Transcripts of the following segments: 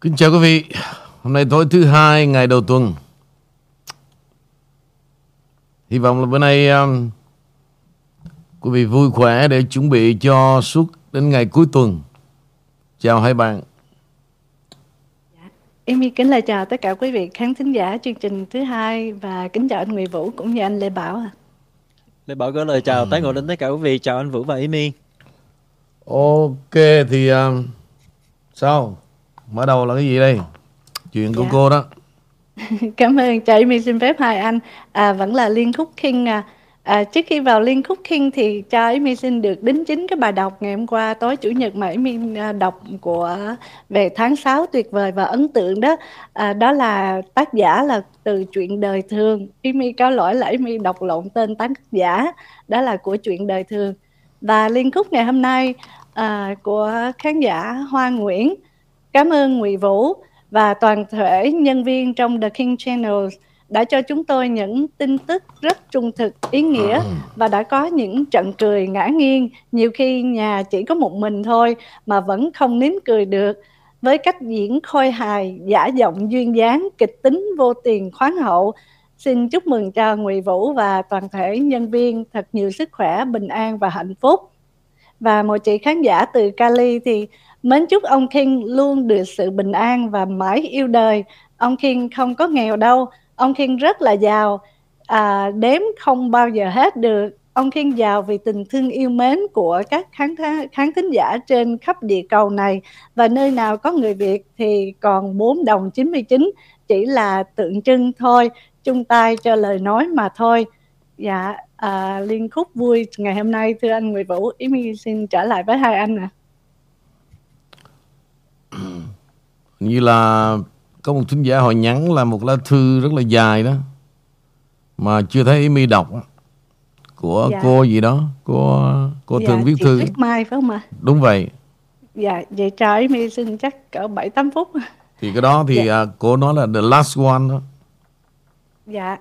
Kính chào quý vị. Hôm nay tối thứ hai ngày đầu tuần. Hy vọng là bữa nay um, quý vị vui khỏe để chuẩn bị cho suốt đến ngày cuối tuần. Chào hai bạn. Amy kính lời chào tất cả quý vị khán thính giả chương trình thứ hai và kính chào anh Nguyễn Vũ cũng như anh Lê Bảo. ạ. Lê Bảo có lời chào tái ngộ đến tất cả quý vị. Chào anh Vũ và Amy. Ok thì um, sao? Mở đầu là cái gì đây? Chuyện của Dạ. cô đó. Cảm ơn chào Amy xin phép hai anh. À, vẫn là Liên Khúc King à. À, trước khi vào Liên Khúc King thì cho Amy xin được đính chính cái bài đọc ngày hôm qua tối chủ nhật mà Amy à, đọc của về tháng 6 tuyệt vời và ấn tượng đó. À, đó là tác giả là từ chuyện đời thường. Amy cáo lỗi là Amy đọc lộn tên tác giả. Đó là của chuyện đời thường. Và liên khúc ngày hôm nay à, của khán giả Hoa Nguyễn. Cảm ơn Ngụy Vũ và toàn thể nhân viên trong The King Channel đã cho chúng tôi những tin tức rất trung thực, ý nghĩa và đã có những trận cười ngã nghiêng. Nhiều khi nhà chỉ có một mình thôi mà vẫn không nín cười được. Với cách diễn khôi hài, giả giọng duyên dáng, kịch tính vô tiền khoáng hậu. Xin chúc mừng cho Ngụy Vũ và toàn thể nhân viên thật nhiều sức khỏe, bình an và hạnh phúc. Và một chị khán giả từ Cali thì mến chúc ông King luôn được sự bình an và mãi yêu đời. Ông King không có nghèo đâu, ông King rất là giàu, à, đếm không bao giờ hết được. Ông King giàu vì tình thương yêu mến của các khán, khán thính giả trên khắp địa cầu này và nơi nào có người Việt thì còn 4 đồng 99 chỉ là tượng trưng thôi, chung tay cho lời nói mà thôi. Dạ, à, liên khúc vui ngày hôm nay thưa anh Nguyễn Vũ, ý mi xin trở lại với hai anh ạ. Như là có một thính giả họ nhắn là một lá thư rất là dài đó. Mà chưa thấy Amy đọc. Của Dạ. cô gì đó. Cô, cô thường viết thư. Tuyết Mai phải không ạ? Đúng vậy. Dạ, vậy cho Yến xin chắc cỡ 7-8 phút. Thì cái đó thì Dạ. à, cô nói là the last one đó. Dạ,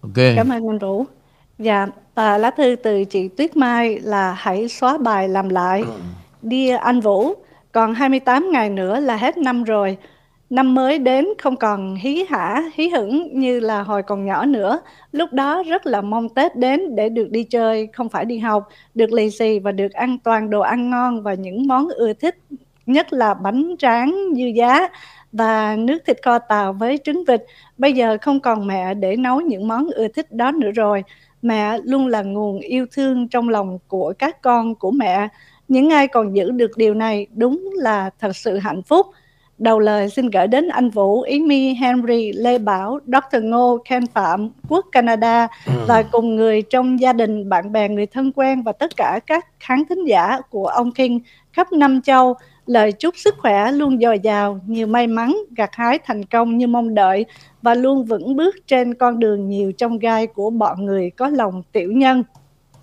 Ok. cảm ơn anh Vũ. Dạ, à, lá thư từ chị Tuyết Mai là hãy xóa bài làm lại. Dear anh Vũ, còn 28 ngày nữa là hết năm rồi. Năm mới đến không còn hí hả, hí hửng như là hồi còn nhỏ nữa. Lúc đó rất là mong Tết đến để được đi chơi, không phải đi học, được lì xì và được ăn toàn đồ ăn ngon và những món ưa thích, nhất là bánh tráng dư giá và nước thịt kho tàu với trứng vịt. Bây giờ không còn mẹ để nấu những món ưa thích đó nữa rồi. Mẹ luôn là nguồn yêu thương trong lòng của các con của mẹ. Những ai còn giữ được điều này đúng là thật sự hạnh phúc. Đầu lời xin gửi đến anh Vũ, Yến My, Henry, Lê Bảo, Dr. Ngô, Ken Phạm, quốc Canada và cùng người trong gia đình, bạn bè, người thân quen và tất cả các khán thính giả của ông King khắp năm châu. Lời chúc sức khỏe luôn dồi dào, nhiều may mắn, gặt hái thành công như mong đợi và luôn vững bước trên con đường nhiều trong gai của bọn người có lòng tiểu nhân.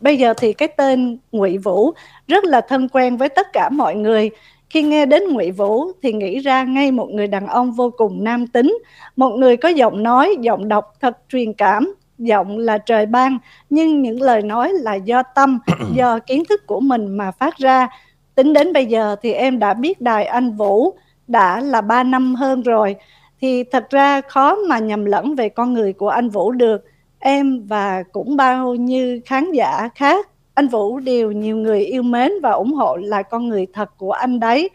Bây giờ thì cái tên Ngụy Vũ rất là thân quen với tất cả mọi người. Khi nghe đến Ngụy Vũ thì nghĩ ra ngay một người đàn ông vô cùng nam tính, một người có giọng nói, giọng đọc thật truyền cảm, giọng là trời ban, nhưng những lời nói là do tâm, do kiến thức của mình mà phát ra. Tính đến bây giờ thì em đã biết đài anh Vũ đã là 3 năm hơn rồi, thì thật ra khó mà nhầm lẫn về con người của anh Vũ được. Em và cũng bao nhiêu khán giả khác anh Vũ đều nhiều người yêu mến và ủng hộ là con người thật của anh đấy.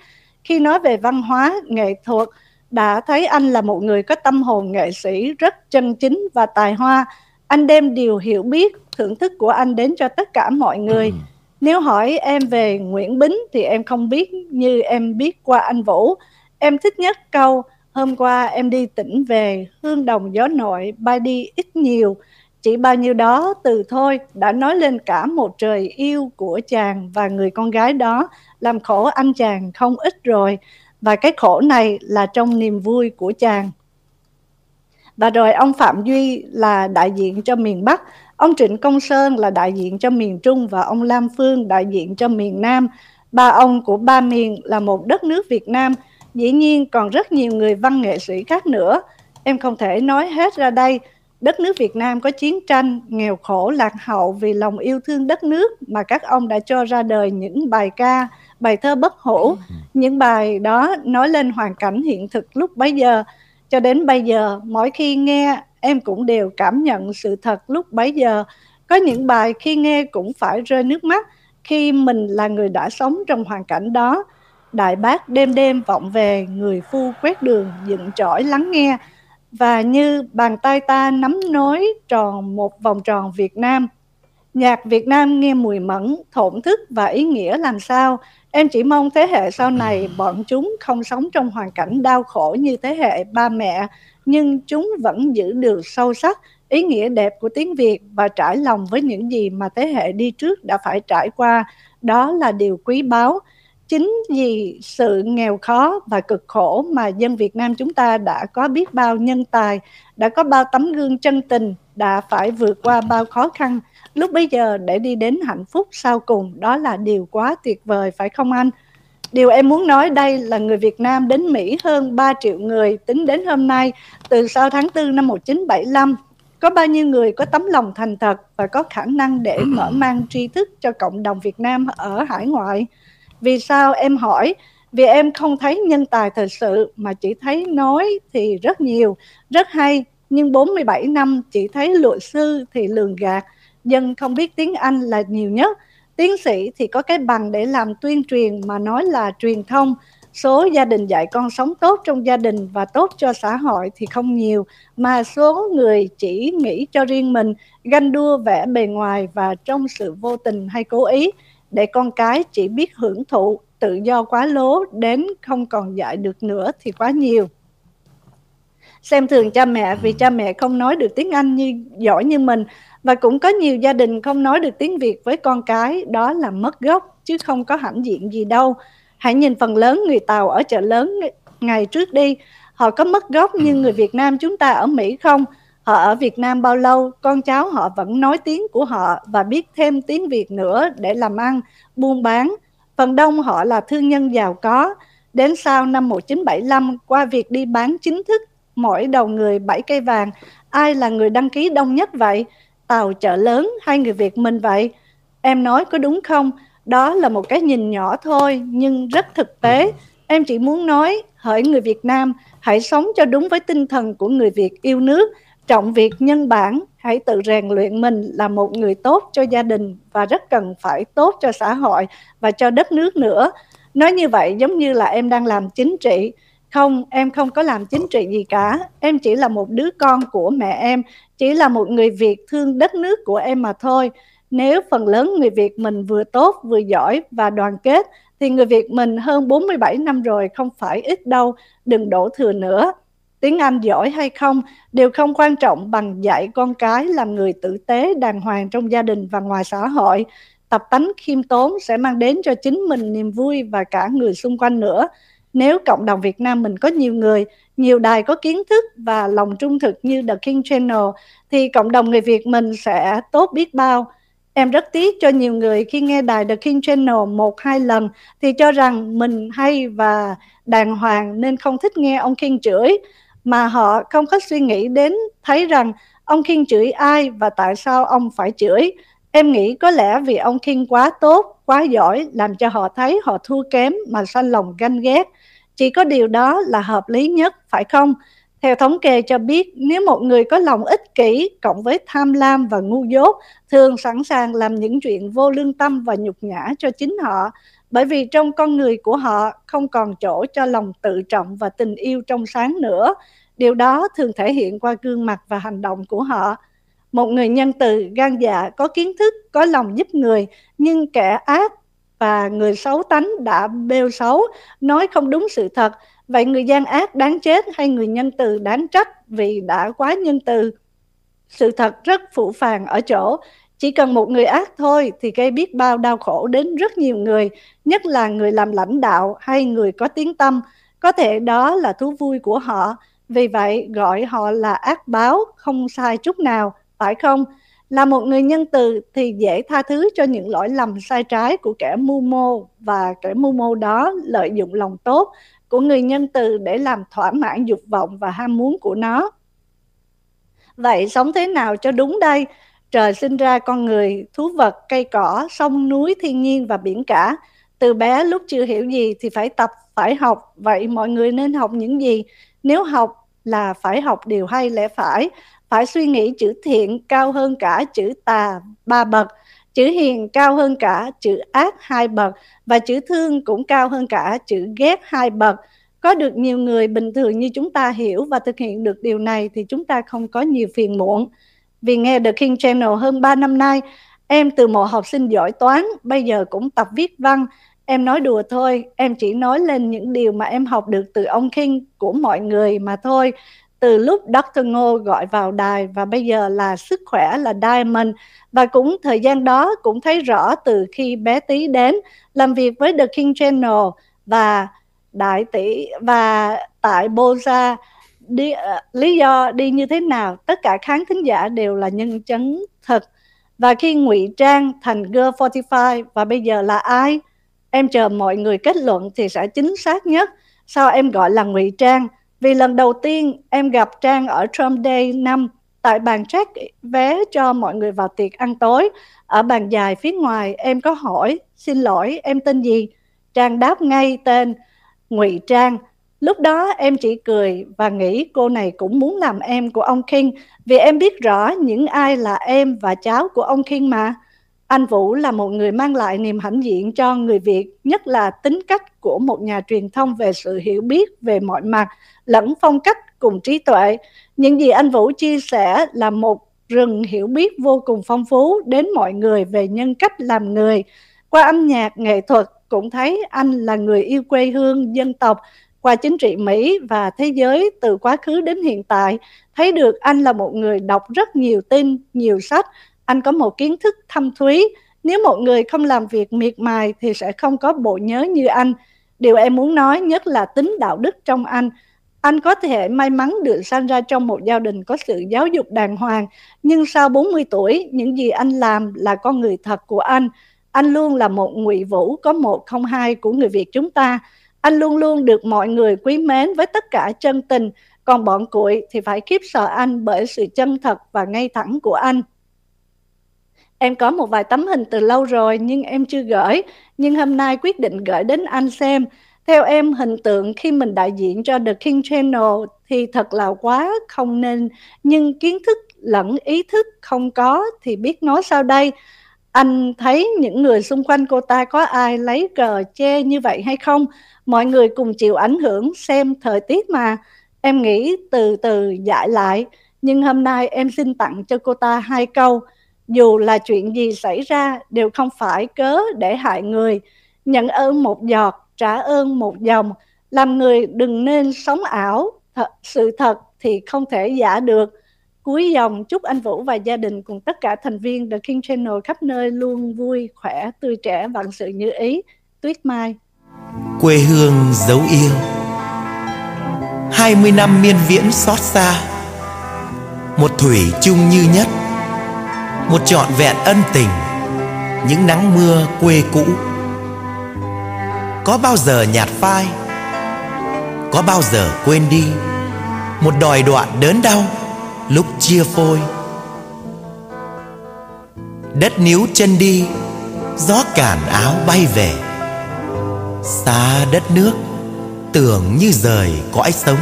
Khi nói về văn hóa, nghệ thuật, đã thấy anh là một người có tâm hồn nghệ sĩ rất chân chính và tài hoa. Anh đem điều hiểu biết, thưởng thức của anh đến cho tất cả mọi người. Nếu hỏi em về Nguyễn Bính thì em không biết như em biết qua anh Vũ. Em thích nhất câu hôm qua em đi tỉnh về, hương đồng gió nội, bay đi ít nhiều. Chỉ bao nhiêu đó từ thôi đã nói lên cả một trời yêu của chàng và người con gái đó làm khổ anh chàng không ít rồi. Và cái khổ này là trong niềm vui của chàng. Và rồi ông Phạm Duy là đại diện cho miền Bắc, ông Trịnh Công Sơn là đại diện cho miền Trung và ông Lam Phương đại diện cho miền Nam. Ba ông của ba miền là một đất nước Việt Nam. Dĩ nhiên còn rất nhiều người văn nghệ sĩ khác nữa. Em không thể nói hết ra đây. Đất nước Việt Nam có chiến tranh, nghèo khổ, lạc hậu vì lòng yêu thương đất nước mà các ông đã cho ra đời những bài ca, bài thơ bất hủ. Những bài đó nói lên hoàn cảnh hiện thực lúc bấy giờ. Cho đến bây giờ, mỗi khi nghe, em cũng đều cảm nhận sự thật lúc bấy giờ. Có những bài khi nghe cũng phải rơi nước mắt khi mình là người đã sống trong hoàn cảnh đó. Đại bác đêm đêm vọng về, người phu quét đường, dựng trỏi lắng nghe. Và như bàn tay ta nắm nối tròn một vòng tròn Việt Nam. Nhạc Việt Nam nghe mùi mẫn, thổn thức và ý nghĩa làm sao. Em chỉ mong thế hệ sau này bọn chúng không sống trong hoàn cảnh đau khổ như thế hệ ba mẹ, nhưng chúng vẫn giữ được sâu sắc ý nghĩa đẹp của tiếng Việt và trải lòng với những gì mà thế hệ đi trước đã phải trải qua. Đó là điều quý báu. Chính vì sự nghèo khó và cực khổ mà dân Việt Nam chúng ta đã có biết bao nhân tài, đã có bao tấm gương chân tình, đã phải vượt qua bao khó khăn. Lúc bây giờ để đi đến hạnh phúc sau cùng, đó là điều quá tuyệt vời phải không anh? Điều em muốn nói đây là người Việt Nam đến Mỹ hơn 3 triệu người tính đến hôm nay từ sau tháng 4 năm 1975 có bao nhiêu người có tấm lòng thành thật và có khả năng để mở mang tri thức cho cộng đồng Việt Nam ở hải ngoại? Vì sao em hỏi? Vì em không thấy nhân tài thật sự mà chỉ thấy nói thì rất nhiều, rất hay, nhưng 47 năm chỉ thấy luật sư thì lường gạt, dân không biết tiếng Anh là nhiều nhất. Tiến sĩ thì có cái bằng để làm tuyên truyền mà nói là truyền thông, số gia đình dạy con sống tốt trong gia đình và tốt cho xã hội thì không nhiều mà số người chỉ nghĩ cho riêng mình ganh đua vẻ bề ngoài và trong sự vô tình hay cố ý để con cái chỉ biết hưởng thụ tự do quá lố đến không còn dạy được nữa thì quá nhiều xem thường cha mẹ vì cha mẹ không nói được tiếng Anh như, giỏi như mình và cũng có nhiều gia đình không nói được tiếng Việt với con cái, đó là mất gốc chứ không có hãnh diện gì đâu Hãy nhìn phần lớn người Tàu ở chợ lớn ngày trước đi. Họ có mất gốc như người Việt Nam chúng ta ở Mỹ không? Họ ở Việt Nam bao lâu, con cháu họ vẫn nói tiếng của họ và biết thêm tiếng Việt nữa để làm ăn, buôn bán. Phần đông họ là thương nhân giàu có. Đến sau năm 1975, qua việc đi bán chính thức, mỗi đầu người 7 cây vàng, ai là người đăng ký đông nhất vậy? Tàu chợ lớn hay người Việt mình vậy? Em nói có đúng không? đó là một cái nhìn nhỏ thôi nhưng rất thực tế em chỉ muốn nói hỡi người Việt Nam hãy sống cho đúng với tinh thần của người Việt yêu nước trọng việc nhân bản hãy tự rèn luyện mình là một người tốt cho gia đình và rất cần phải tốt cho xã hội và cho đất nước nữa. Nói như vậy giống như là em đang làm chính trị. Không em không có làm chính trị gì cả. Em chỉ là một đứa con của mẹ em chỉ là một người việt thương đất nước của em mà thôi. Nếu phần lớn người Việt mình vừa tốt, vừa giỏi và đoàn kết, thì người Việt mình hơn 47 năm rồi không phải ít đâu, đừng đổ thừa nữa. Tiếng Anh giỏi hay không đều không quan trọng bằng dạy con cái làm người tử tế đàng hoàng trong gia đình và ngoài xã hội. Tập tánh khiêm tốn sẽ mang đến cho chính mình niềm vui và cả người xung quanh nữa. Nếu cộng đồng Việt Nam mình có nhiều người, nhiều đài có kiến thức và lòng trung thực như The King Channel, thì cộng đồng người Việt mình sẽ tốt biết bao Em rất tiếc cho nhiều người khi nghe đài The King Channel một hai lần thì cho rằng mình hay và đàng hoàng nên không thích nghe ông King chửi mà họ không có suy nghĩ đến thấy rằng ông King chửi ai và tại sao ông phải chửi. Em nghĩ có lẽ vì ông King quá tốt, quá giỏi làm cho họ thấy họ thua kém mà sanh lòng ganh ghét. Chỉ có điều đó là hợp lý nhất, phải không? Theo thống kê cho biết, nếu một người có lòng ích kỷ cộng với tham lam và ngu dốt, thường sẵn sàng làm những chuyện vô lương tâm và nhục nhã cho chính họ, bởi vì trong con người của họ không còn chỗ cho lòng tự trọng và tình yêu trong sáng nữa. Điều đó thường thể hiện qua gương mặt và hành động của họ. Một người nhân từ, gan dạ, có kiến thức, có lòng giúp người, nhưng kẻ ác và người xấu tánh đã bêu xấu, nói không đúng sự thật, Vậy người gian ác đáng chết hay người nhân từ đáng trách vì đã quá nhân từ? Sự thật rất phụ phàng ở chỗ, chỉ cần một người ác thôi thì gây biết bao đau khổ đến rất nhiều người, nhất là người làm lãnh đạo hay người có tiếng tâm. Có thể đó là thú vui của họ, vì vậy gọi họ là ác báo, không sai chút nào, phải không? Là một người nhân từ thì dễ tha thứ cho những lỗi lầm sai trái của kẻ mưu mô và kẻ mưu mô đó lợi dụng lòng tốt của người nhân từ để làm thỏa mãn dục vọng và ham muốn của nó. Vậy sống thế nào cho đúng đây? Trời sinh ra con người, thú vật, cây cỏ, sông núi, thiên nhiên và biển cả. Từ bé lúc chưa hiểu gì thì phải tập, phải học. Vậy mọi người nên học những gì? Nếu học là phải học điều hay lẽ phải, phải suy nghĩ chữ thiện cao hơn cả chữ tà ba bậc, chữ hiền cao hơn cả chữ ác hai bậc và chữ thương cũng cao hơn cả chữ ghét hai bậc. Có được nhiều người bình thường như chúng ta hiểu và thực hiện được điều này thì chúng ta không có nhiều phiền muộn. Vì nghe The King Channel hơn 3 năm nay, em từ một học sinh giỏi toán, bây giờ cũng tập viết văn. Em nói đùa thôi, em chỉ nói lên những điều mà em học được từ ông King của mọi người mà thôi. Từ lúc Dr. Ngô gọi vào đài và bây giờ là sức khỏe là Diamond. Và cũng thời gian đó cũng thấy rõ từ khi bé tí đến làm việc với The King Channel và đại tỷ và tại Boza đi, uh, lý do đi như thế nào tất cả khán thính giả đều là nhân chứng thật. Và khi ngụy trang thành Girl 45 và bây giờ là ai? Em chờ mọi người kết luận thì sẽ chính xác nhất. Sao em gọi là ngụy trang vì lần đầu tiên em gặp Trang ở Trump Day 5 tại bàn check vé cho mọi người vào tiệc ăn tối. Ở bàn dài phía ngoài em có hỏi xin lỗi em tên gì? Trang đáp ngay tên ngụy trang lúc đó em chỉ cười và nghĩ cô này cũng muốn làm em của ông King vì em biết rõ những ai là em và cháu của ông King mà anh Vũ là một người mang lại niềm hãnh diện cho người Việt, nhất là tính cách của một nhà truyền thông về sự hiểu biết về mọi mặt, lẫn phong cách cùng trí tuệ. Những gì anh Vũ chia sẻ là một rừng hiểu biết vô cùng phong phú đến mọi người về nhân cách làm người. Qua âm nhạc, nghệ thuật, cũng thấy anh là người yêu quê hương, dân tộc, qua chính trị Mỹ và thế giới từ quá khứ đến hiện tại, thấy được anh là một người đọc rất nhiều tin, nhiều sách, anh có một kiến thức thâm thúy. Nếu một người không làm việc miệt mài thì sẽ không có bộ nhớ như anh. Điều em muốn nói nhất là tính đạo đức trong anh. Anh có thể may mắn được sinh ra trong một gia đình có sự giáo dục đàng hoàng, nhưng sau 40 tuổi, những gì anh làm là con người thật của anh. Anh luôn là một ngụy vũ có một không hai của người Việt chúng ta. Anh luôn luôn được mọi người quý mến với tất cả chân tình, còn bọn cuội thì phải kiếp sợ anh bởi sự chân thật và ngay thẳng của anh. Em có một vài tấm hình từ lâu rồi nhưng em chưa gửi, nhưng hôm nay quyết định gửi đến anh xem. Theo em, hình tượng khi mình đại diện cho The King Channel thì thật là quá không nên, nhưng kiến thức lẫn ý thức không có thì biết nói sao đây. Anh thấy những người xung quanh cô ta có ai lấy cờ che như vậy hay không? Mọi người cùng chịu ảnh hưởng xem thời tiết mà. Em nghĩ từ từ giải lại. Nhưng hôm nay em xin tặng cho cô ta hai câu. Dù là chuyện gì xảy ra đều không phải cớ để hại người. Nhận ơn một giọt, trả ơn một dòng. Làm người đừng nên sống ảo. Thật, sự thật thì không thể giả được Cuối dòng chúc anh Vũ và gia đình cùng tất cả thành viên The King Channel khắp nơi luôn vui, khỏe, tươi trẻ, vạn sự như ý. Tuyết Mai Quê hương dấu yêu. 20 năm miên viễn xót xa, Một thủy chung như nhất, Một trọn vẹn ân tình, Những nắng mưa quê cũ. Có bao giờ nhạt phai, Có bao giờ quên đi Một đòi đoạn đớn đau lúc chia phôi. Đất níu chân đi, gió cản áo bay về xa đất nước, tưởng như rời cõi sống.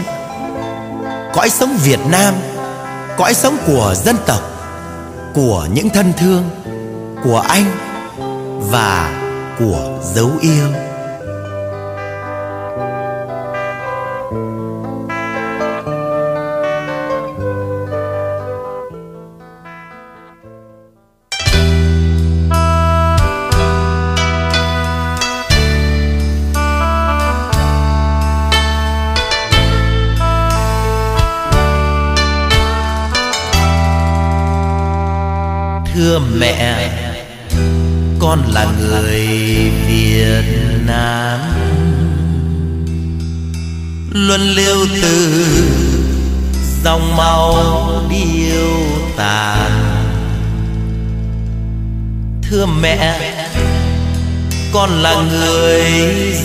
Cõi sống việt nam, cõi sống của dân tộc, của những thân thương, của anh và của dấu yêu. Con là người việt nam. Luân lưu từ dòng máu điêu tàn. Thưa mẹ, con là người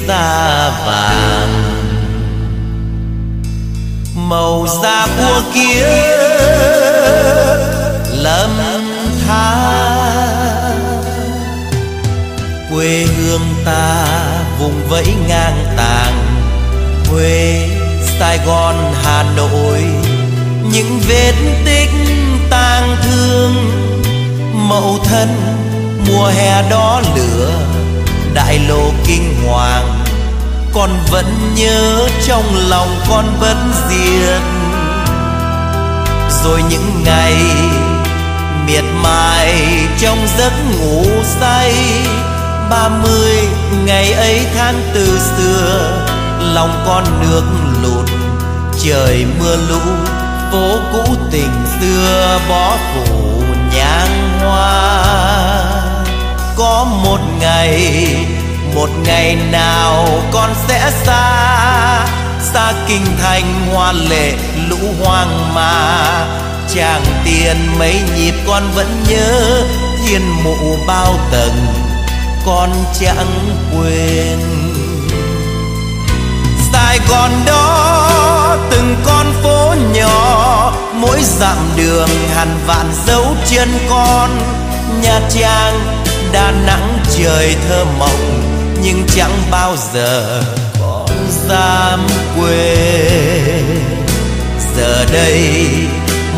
da vàng. Màu da của kia lâm than quê hương ta vùng vẫy ngang tàng. Huế, Sài Gòn, Hà Nội Những vết tích tang thương. Mậu thân mùa hè đó lửa Đại lộ kinh hoàng. Con vẫn nhớ trong lòng con vẫn diệt. Rồi những ngày miệt mài trong giấc ngủ say ba mươi ngày ấy tháng từ xưa, lòng con nước lụt, trời mưa lũ, phố cũ tình xưa bó phủ nhang hoa. Có một ngày một ngày nào con sẽ xa xa kinh thành hoa lệ lũ hoang mà. Chàng tiền mấy nhịp con vẫn nhớ thiên mụ bao tầng con chẳng quên. Sài Gòn đó, từng con phố nhỏ, mỗi dặm đường hàn vạn dấu chân con. Nha Trang, Đà Nẵng trời thơ mộng, nhưng chẳng bao giờ con dám quên. Giờ đây,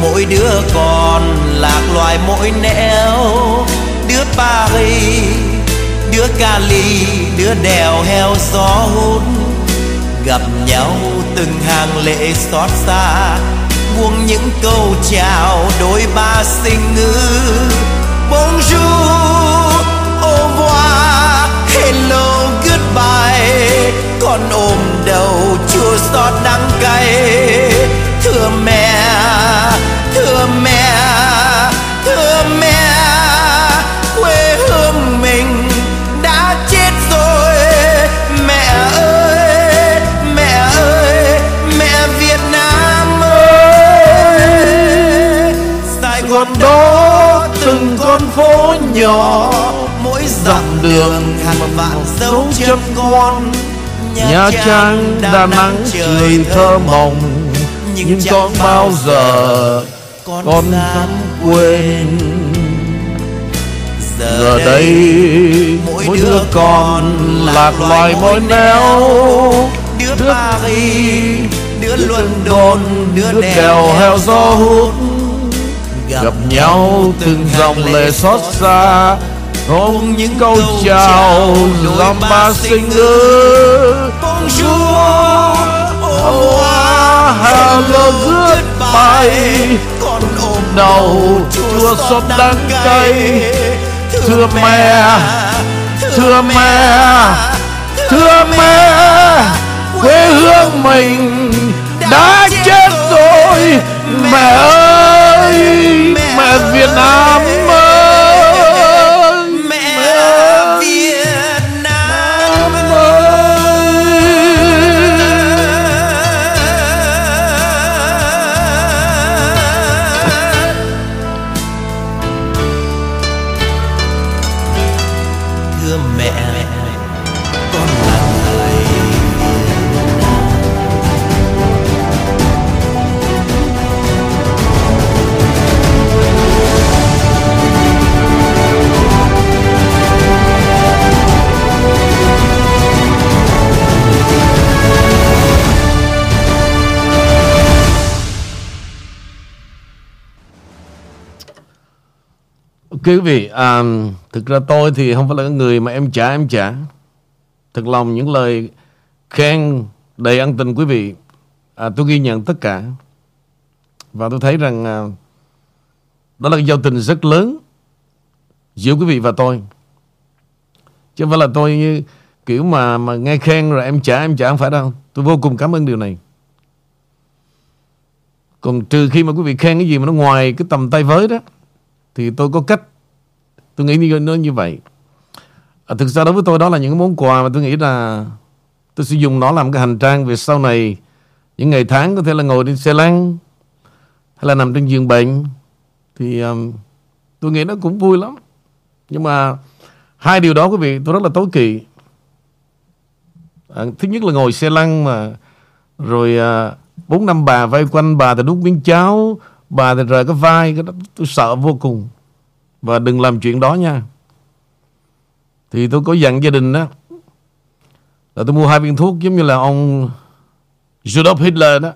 mỗi đứa con lạc loài mỗi nẻo, đứa Paris đứa Cali đứa đèo heo gió hôn gặp nhau từng hàng lệ xót xa, buông những câu chào đôi ba sinh ngữ bonjour, au revoir, hello, goodbye. Con ôm đầu chua xót đắng cay. Thưa mẹ thưa mẹ thưa mẹ. Con phố nhỏ mỗi dặm đường hàng vạn dấu chân con. Nha Trang, Đà Nẵng trời thơ mộng. Nhưng con bao giờ con dám quên. Giờ đây mỗi đứa con lạc loài mỗi nẻo. Đứa Paris, đứa London, đứa đèo heo gió hút Gặp nhau từng dòng lệ xót xa. Ôm những câu chào dòng ba sinh ngữ Bonjour, revoir, hello goodbye con ôm đầu chua xót đắng cay. thưa mẹ thưa mẹ thưa mẹ. quê hương mình đã chết rồi mẹ ơi mẹ Việt Nam. Quý vị, à, thực ra tôi thì không phải là người mà em trả em trả. Thật lòng những lời khen đầy ân tình quý vị, à, tôi ghi nhận tất cả. Và tôi thấy rằng à, đó là cái giao tình rất lớn giữa quý vị và tôi. Chứ không phải là tôi như kiểu mà mà nghe khen rồi em trả em trả không phải đâu. Tôi vô cùng cảm ơn điều này. Còn trừ khi mà quý vị khen cái gì mà nó ngoài cái tầm tay với đó thì tôi có cách tôi nghĩ như nó như vậy. À, thực ra đối với tôi đó là những món quà mà tôi nghĩ là tôi sử dụng nó làm cái hành trang về sau này. Những ngày tháng có thể là ngồi trên xe lăn hay là nằm trên giường bệnh. Thì um, tôi nghĩ nó cũng vui lắm. Nhưng mà hai điều đó quý vị tôi rất là tối kỵ. À, thứ nhất là ngồi xe lăn mà. Rồi à, bốn năm bà vây quanh bà thì đút miếng cháo bà thì rời cái vai cái đó tôi sợ vô cùng và đừng làm chuyện đó nha. Thì tôi có dặn gia đình đó Là tôi mua hai viên thuốc giống như là ông Judolf Hitler đó.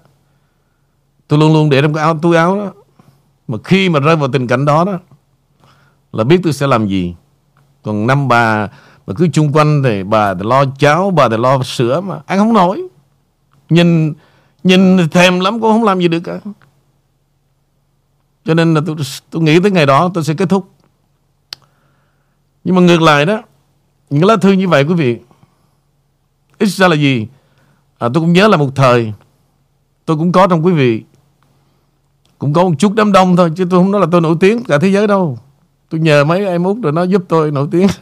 Tôi luôn luôn để trong cái áo túi áo đó. Mà khi mà rơi vào tình cảnh đó đó Là biết tôi sẽ làm gì. Còn năm bà Mà cứ chung quanh thì bà thì lo cháo Bà thì lo sữa mà ăn không nổi. Nhìn Nhìn thèm lắm cũng không làm gì được cả. Cho nên là tôi, tôi nghĩ tới ngày đó tôi sẽ kết thúc. Nhưng mà ngược lại đó Những lá thư như vậy quý vị Ít ra là gì? À, Tôi cũng nhớ là một thời Tôi cũng có trong quý vị Cũng có một chút đám đông thôi Chứ tôi không nói là tôi nổi tiếng cả thế giới đâu. Tôi nhờ mấy em út rồi nó giúp tôi nổi tiếng.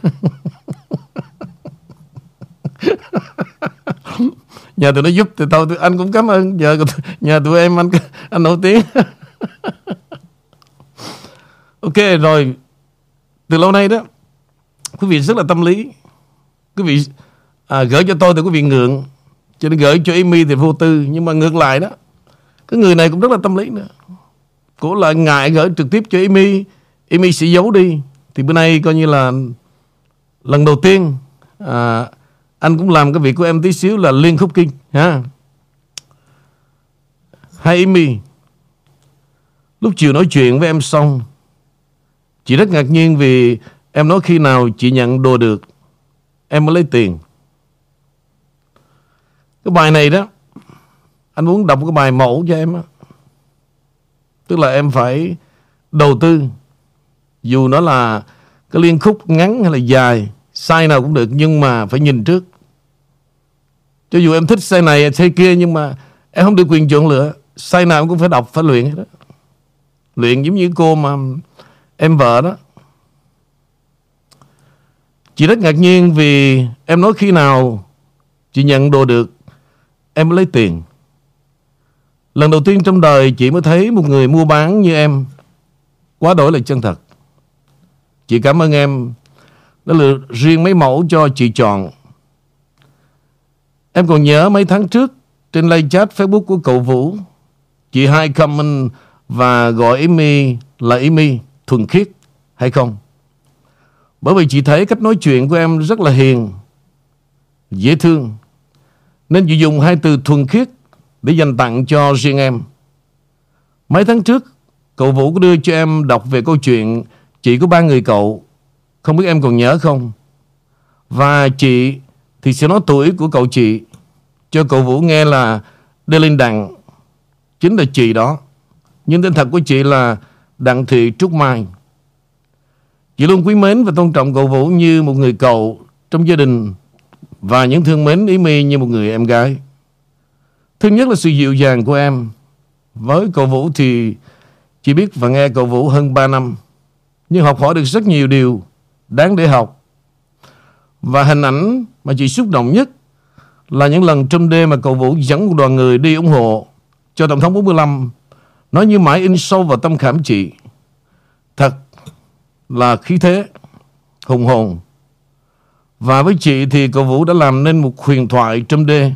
Nhờ tụi nó giúp thì tao tôi anh cũng cảm ơn. Nhờ nhờ tụi em anh anh nổi tiếng. Ok rồi từ lâu nay đó quý vị rất là tâm lý. Quý vị à, gửi cho tôi thì quý vị ngượng. Cho nên gửi cho Amy thì vô tư nhưng mà ngược lại đó cái người này cũng rất là tâm lý nữa. Cổ lại ngại gửi trực tiếp cho Amy. Amy sẽ giấu đi. Thì bữa nay coi như là lần đầu tiên à, anh cũng làm cái việc của em tí xíu là liên khúc kinh ha. Hai Amy Lúc chiều nói chuyện với em xong Chị rất ngạc nhiên vì Em nói khi nào chị nhận đồ được, Em mới lấy tiền. Cái bài này đó, Anh muốn đọc cái bài mẫu cho em đó. Tức là em phải Đầu tư, Dù nó là Cái liên khúc ngắn hay là dài Sai nào cũng được, nhưng mà phải nhìn trước. Cho dù em thích sai này sai kia, Nhưng mà em không được quyền chọn lựa. Sai nào cũng phải đọc, phải luyện đó Luyện giống như cô mà Em vợ đó. Chị rất ngạc nhiên vì Em nói khi nào Chị nhận đồ được, Em lấy tiền. Lần đầu tiên trong đời chị mới thấy Một người mua bán như em, Quá đổi là chân thật. Chị cảm ơn em Đã lựa riêng mấy mẫu cho chị chọn. Em còn nhớ mấy tháng trước, Trên live chat Facebook của cậu Vũ, Chị hai comment Và gọi Amy là Amy Thuần khiết, hay không? Bởi vì chị thấy cách nói chuyện của em rất là hiền, Dễ thương. Nên chị dùng hai từ thuần khiết Để dành tặng cho riêng em. Mấy tháng trước, Cậu Vũ có đưa cho em đọc về câu chuyện Chị có ba người cậu. Không biết em còn nhớ không? Và chị Thì sẽ nói tuổi của cậu chị Cho cậu Vũ nghe là Đê Linh Đặng, Chính là chị đó. Nhưng tên thật của chị là Đặng Thị Trúc Mai. Chị luôn quý mến và tôn trọng cậu Vũ Như một người cậu trong gia đình Và những thương mến ý mi như một người em gái Thứ nhất là sự dịu dàng của em Với cậu Vũ thì Chị biết và nghe cậu Vũ hơn 3 năm, Nhưng học hỏi được rất nhiều điều đáng để học. Và hình ảnh mà chị xúc động nhất là những lần trong đêm mà cậu Vũ dẫn một đoàn người đi ủng hộ cho Tổng thống 45 nói như mãi in sâu vào tâm khảm chị. Thật là khí thế, hùng hồn. Và với chị thì cậu Vũ đã làm nên một huyền thoại trong đê.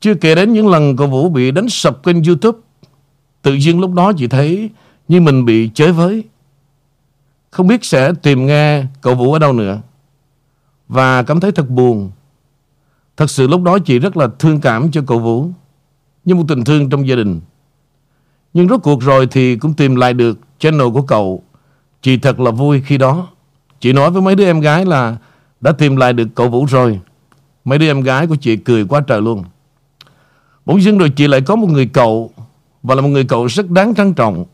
Chưa kể đến những lần cậu Vũ bị đánh sập kênh YouTube. Tự nhiên lúc đó chị thấy như mình bị chới với. Không biết sẽ tìm nghe cậu Vũ ở đâu nữa Và cảm thấy thật buồn Thật sự lúc đó chị rất là thương cảm cho cậu Vũ Như một tình thương trong gia đình Nhưng rốt cuộc rồi thì cũng tìm lại được channel của cậu Chị thật là vui khi đó. Chị nói với mấy đứa em gái là Đã tìm lại được cậu Vũ rồi. Mấy đứa em gái của chị cười quá trời luôn. Bỗng dưng rồi chị lại có một người cậu Và là một người cậu rất đáng trân trọng.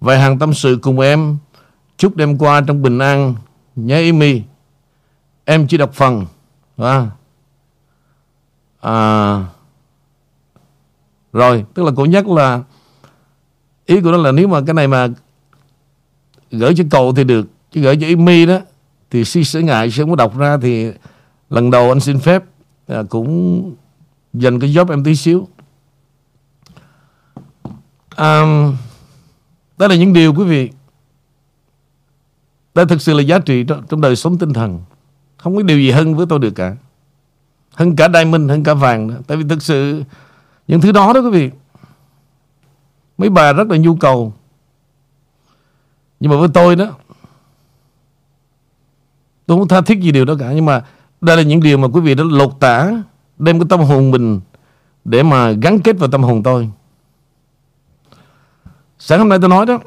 Vài hàng tâm sự cùng em Chúc đêm qua trong bình an Nhớ Amy Em chỉ đọc phần à, à, Rồi Tức là cô nhắc là Ý của nó là nếu mà cái này mà Gửi cho cậu thì được Chứ gửi cho Amy đó Thì si sẽ ngại sẽ không có đọc ra Thì lần đầu anh xin phép à, Cũng dành cái job em tí xíu. À, Đó là những điều quý vị đây thực sự là giá trị trong, trong đời sống tinh thần. Không có điều gì hơn với tôi được cả. Hơn cả diamond, hơn cả vàng nữa. Tại vì thực sự Những thứ đó đó quý vị Mấy bà rất là nhu cầu. Nhưng mà với tôi đó, Tôi không tha thiết gì điều đó cả. Nhưng mà đây là những điều mà quý vị đã lột tả, Đem cái tâm hồn mình Để mà gắn kết vào tâm hồn tôi. Sáng hôm nay tôi nói đó,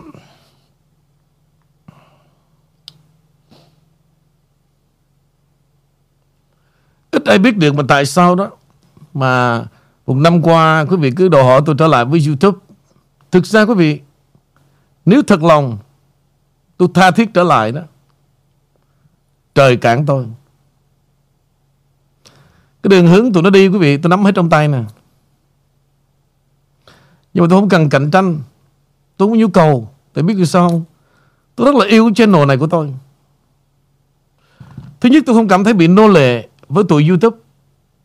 Ít ai biết được mà tại sao đó Mà một năm qua quý vị cứ đòi hỏi tôi trở lại với YouTube. Thực ra quý vị, Nếu thật lòng Tôi tha thiết trở lại đó. Trời cản tôi. Cái đường hướng tụi nó đi, quý vị, Tôi nắm hết trong tay nè. Nhưng mà tôi không cần cạnh tranh. Tôi không có nhu cầu. Tại biết vì sao không? Tôi rất là yêu channel này của tôi. Thứ nhất, tôi không cảm thấy bị nô lệ Với tụi YouTube.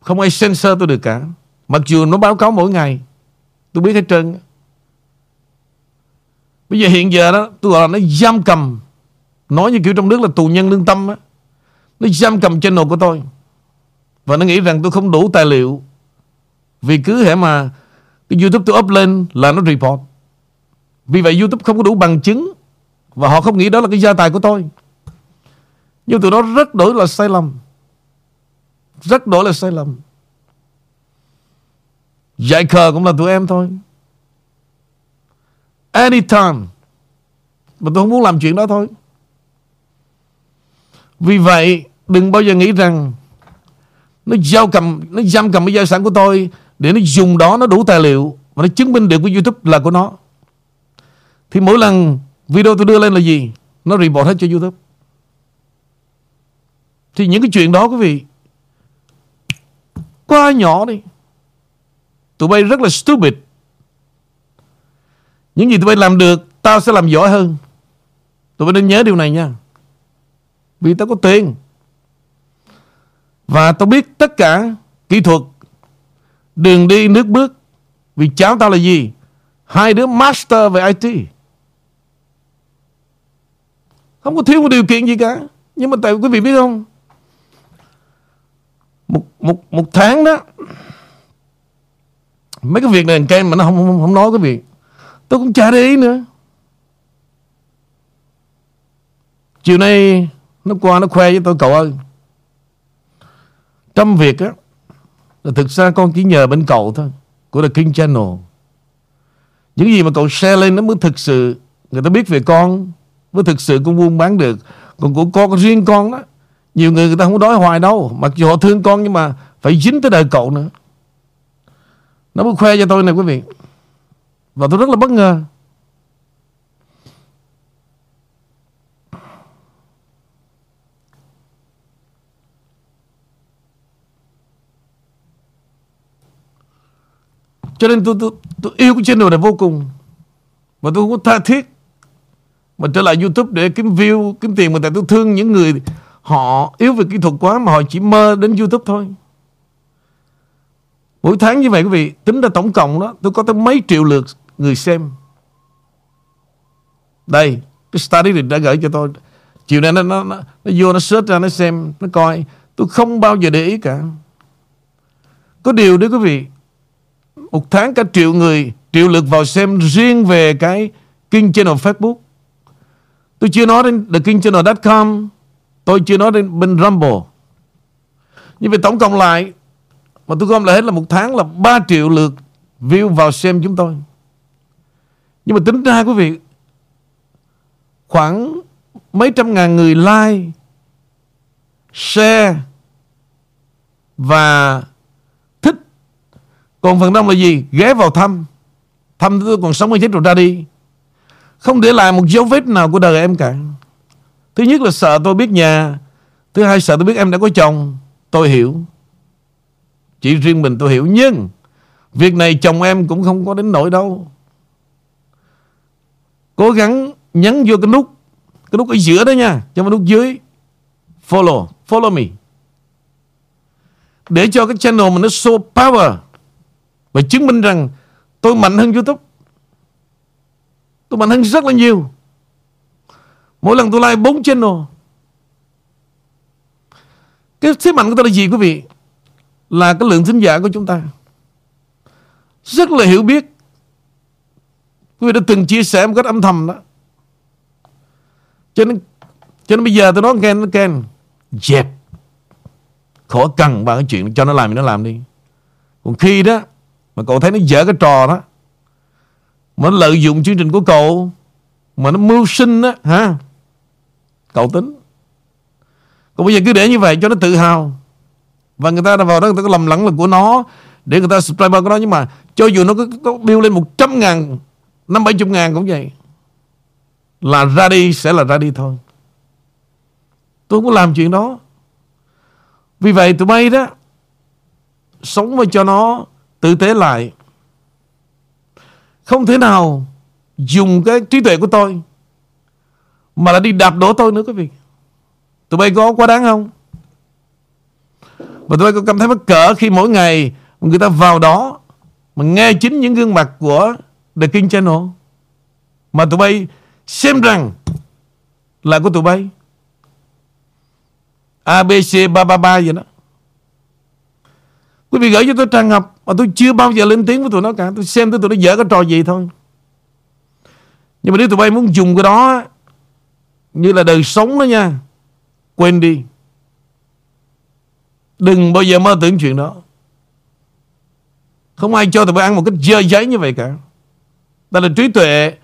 Không ai censor tôi được cả. Mặc dù nó báo cáo mỗi ngày. Tôi biết hết trơn. Bây giờ hiện giờ đó, Tôi gọi là nó giam cầm. Nói như kiểu trong nước là tù nhân lương tâm á. Nó giam cầm channel của tôi. Và nó nghĩ rằng tôi không đủ tài liệu. Vì cứ hệ mà Cái YouTube tôi up lên là nó report. Vì vậy YouTube không có đủ bằng chứng. Và họ không nghĩ đó là cái gia tài của tôi. Nhưng tụi nó rất đổi là sai lầm. Rất đổi là sai lầm. Dạy khờ cũng là tụi em thôi. Anytime. Mà tôi không muốn làm chuyện đó thôi. Vì vậy, Đừng bao giờ nghĩ rằng Nó giao cầm, Nó giam cầm cái gia sản của tôi Để nó dùng đó, nó đủ tài liệu Và nó chứng minh được của YouTube là của nó. Thì mỗi lần Video tôi đưa lên là gì? Nó report hết cho YouTube. Thì những cái chuyện đó, quý vị, Quá nhỏ đi. Tụi bay rất là stupid. Những gì tụi bay làm được Tao sẽ làm giỏi hơn. Tụi bay nên nhớ điều này nha. Vì tao có tiền. Và tao biết tất cả Kỹ thuật. Đường đi nước bước. Vì cháu tao là gì? Hai đứa master về IT Không có thiếu một điều kiện gì cả. Nhưng mà tại quý vị biết không? Một, một, một tháng đó. Mấy cái việc này cái mà nó không, không, không nói cái việc Tôi cũng chả để ý nữa. Chiều nay Nó qua, nó khoe với tôi, cậu ơi. Trong việc á, Là thực ra con chỉ nhờ bên cậu thôi, Của The King Channel. Những gì mà cậu share lên nó mới thực sự, Người ta biết về con, Mới thực sự con buôn bán được. Còn của con riêng con đó Nhiều người người ta không đói hoài đâu. Mặc dù họ thương con nhưng mà Phải dính tới đời cậu nữa. Nó mới khoe cho tôi này quý vị. Và tôi rất là bất ngờ. Cho nên tôi, tôi, tôi yêu cái channel này vô cùng. Và tôi không có tha thiết Mà trở lại YouTube để kiếm view Kiếm tiền mà tại tôi thương những người Họ yếu về kỹ thuật quá Mà họ chỉ mơ đến YouTube thôi. Mỗi tháng như vậy quý vị Tính ra tổng cộng đó Tôi có tới mấy triệu lượt người xem. Đây Cái study đã gửi cho tôi. Chiều nay nó, nó, nó, nó vô nó search ra nó xem Nó coi. Tôi không bao giờ để ý cả. Có điều đấy quý vị Một tháng cả triệu người Triệu lượt vào xem riêng về cái kinh Channel Facebook. Tôi chưa nói đến thekingchannel.com Tôi chưa nói đến bên Rumble. Như vậy tổng cộng lại mà tôi gom lại hết là một tháng là 3 triệu lượt view vào xem chúng tôi. Nhưng mà tính ra quý vị, khoảng mấy trăm ngàn người like, share và thích. Còn phần đông là gì? Ghé vào thăm. Thăm tôi còn sống hay chết rồi ra đi. Không để lại một dấu vết nào của đời em cả. Thứ nhất là sợ tôi biết nhà. Thứ hai sợ tôi biết em đã có chồng. Tôi hiểu. Chỉ riêng mình tôi hiểu Nhưng Việc này chồng em cũng không có đến nỗi đâu Cố gắng nhấn vô cái nút Cái nút ở giữa đó nha, Cho cái nút dưới. Follow Follow me. Để cho cái channel mình nó show power Và chứng minh rằng Tôi mạnh hơn Youtube. Tôi mạnh hơn rất là nhiều. Mỗi lần tôi like 4 channel. Cái thế mạnh của tôi là gì quý vị? Là cái lượng thính giả của chúng ta. Rất là hiểu biết quý vị đã từng chia sẻ một cách âm thầm đó. Cho nên cho nên bây giờ tôi nói Ken nó Ken dẹp. Khỏi cần ba cái chuyện cho nó làm thì nó làm đi. Còn khi đó mà cậu thấy nó dở cái trò đó mà nó lợi dụng chương trình của cậu mà nó mưu sinh đó ha cậu tính. Còn bây giờ cứ để như vậy cho nó tự hào. Và người ta đã vào đó người ta có lầm lẫn là của nó để người ta subscribe của nó nhưng mà cho dù nó có, có build lên 100 ngàn năm bảy chục ngàn cũng vậy. Là ra đi sẽ là ra đi thôi. Tôi không có làm chuyện đó. Vì vậy tụi bay đó, sống mà cho nó tử tế lại. Không thể nào dùng cái trí tuệ của tôi, mà là đi đạp đổ tôi nữa quý vị. Tụi bay có quá đáng không? Và tụi bay có cảm thấy mắc cỡ khi mỗi ngày người ta vào đó mà nghe chính những gương mặt của The King Channel mà tụi bay xem rằng là của tụi bay. ABC 333 vậy đó. Quý vị gửi cho tôi trang học Mà tôi chưa bao giờ lên tiếng với tụi nó cả. Tôi xem tôi tụi nó dở cái trò gì thôi. Nhưng mà nếu tụi bay muốn dùng cái đó Như là đời sống đó nha, Quên đi. Đừng bao giờ mơ tưởng chuyện đó. Không ai cho tụi bay ăn một cách dơ giấy như vậy cả. Đó là trí tuệ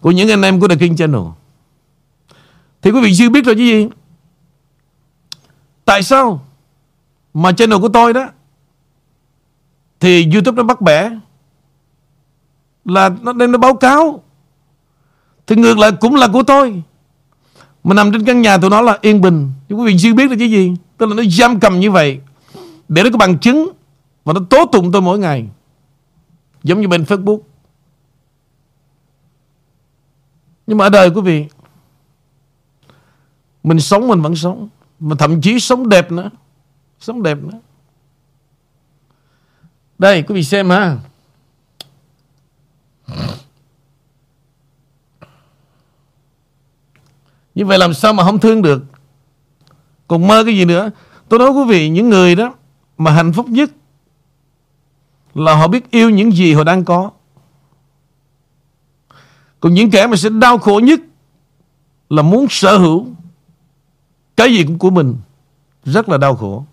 Của những anh em của The King Channel. Thì quý vị chưa biết rồi chứ gì? Tại sao Mà channel của tôi đó, Thì YouTube nó bắt bẻ, Là nó đem nó báo cáo. Thì ngược lại cũng là của tôi, Mà nằm trên căn nhà tụi nó là yên bình. Chứ quý vị chưa biết là chứ gì? Tức là nó giam cầm như vậy Để nó có bằng chứng Và nó tố tụng tôi mỗi ngày. Giống như bên Facebook. Nhưng mà ở đời quý vị, Mình sống mình vẫn sống, Mà thậm chí sống đẹp nữa, Sống đẹp nữa. Đây, quý vị xem ha. Như vậy làm sao mà không thương được? Còn mơ cái gì nữa? Tôi nói quý vị, những người đó Mà hạnh phúc nhất Là họ biết yêu những gì họ đang có. Còn những kẻ mà sẽ đau khổ nhất Là muốn sở hữu Cái gì cũng của mình. Rất là đau khổ.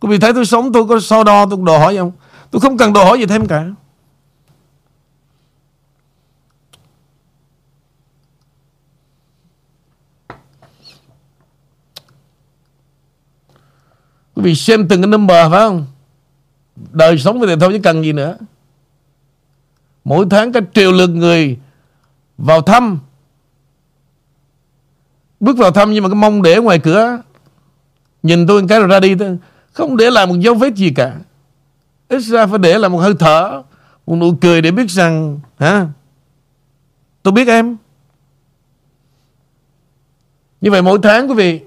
Quý vị thấy tôi sống, tôi có so đo, tôi đòi hỏi không? Tôi không cần đòi hỏi gì thêm cả. Quý vị xem từng cái number, phải không? Đời sống như vậy thôi, chứ cần gì nữa. Mỗi tháng cả triệu lượt người vào thăm. Bước vào thăm nhưng mà cái mông để ngoài cửa. Nhìn tôi cái rồi ra đi thôi. Không để lại một dấu vết gì cả. Ít ra phải để lại một hơi thở, Một nụ cười để biết rằng, hả? Tôi biết em. Như vậy mỗi tháng, quý vị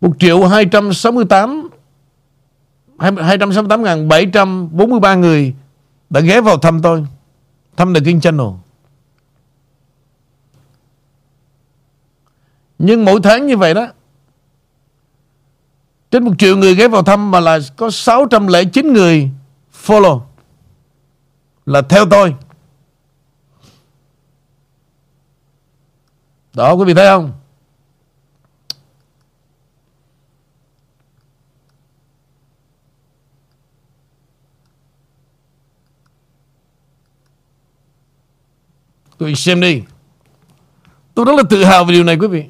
1 triệu 268 268.743 người đã ghé vào thăm tôi, thăm The King Channel. Nhưng mỗi tháng như vậy đó, trên một triệu người ghé vào thăm mà là có 609 người follow, là theo tôi. Đó, quý vị thấy không? Quý vị xem đi. Tôi rất là tự hào về điều này, quý vị.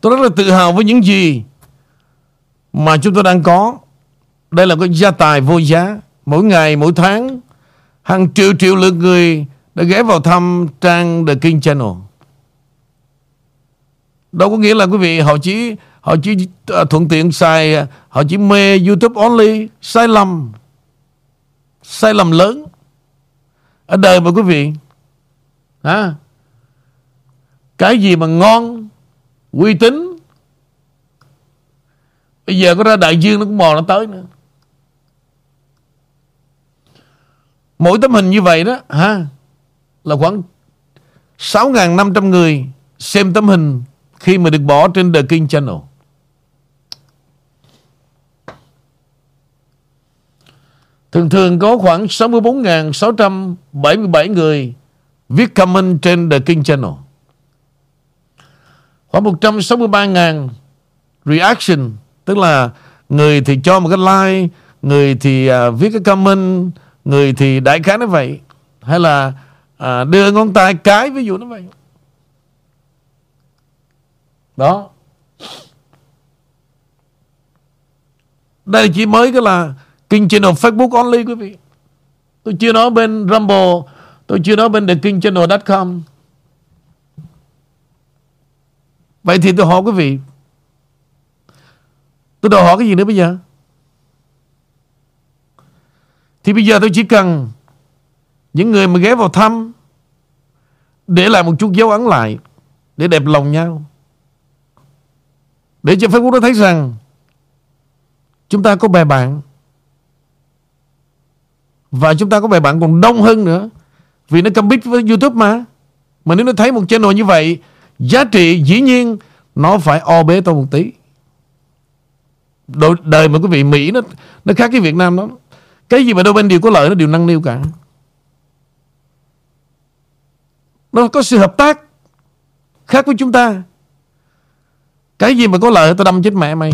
Tôi rất là tự hào với những gì mà chúng tôi đang có. Đây là cái gia tài vô giá. Mỗi ngày, mỗi tháng, hàng triệu triệu lượt người đã ghé vào thăm trang The King Channel. Đâu có nghĩa là quý vị họ chỉ họ chỉ à, thuận tiện xài à, họ chỉ mê YouTube only sai lầm sai lầm lớn ở đời mà quý vị à, cái gì mà ngon uy tín bây giờ có ra đại dương nó cũng mò nó tới nữa mỗi tấm hình như vậy đó, ha, là khoảng 6.500 người xem tấm hình khi mà được bỏ trên The King Channel. Thường thường có khoảng 64.677 người viết comment trên The King Channel. Có 163.000 reaction, tức là người thì cho một cái like, người thì uh, viết cái comment, người thì đại khái nó vậy. Hay là uh, đưa ngón tay cái, ví dụ nó vậy. Đó. Đây chỉ mới cái là kênh Channel Facebook only quý vị. Tôi chưa nói bên Rumble, tôi chưa nói bên thekingchannel.com. Vậy thì tôi hỏi quý vị, tôi đòi hỏi cái gì nữa bây giờ? Thì bây giờ tôi chỉ cần những người mà ghé vào thăm để lại một chút dấu ấn lại để đẹp lòng nhau. Để cho Facebook nó thấy rằng chúng ta có bè bạn và chúng ta có bè bạn còn đông hơn nữa Vì nó compete với YouTube mà Mà nếu nó thấy một channel như vậy Giá trị dĩ nhiên Nó phải o bế tôi một tí. Đời, đời mà quý vị Mỹ nó nó khác cái Việt Nam đó Cái gì mà đôi bên đều có lợi Nó đều năng niu cả. Nó có sự hợp tác Khác với chúng ta. Cái gì mà có lợi Tao đâm chết mẹ mày.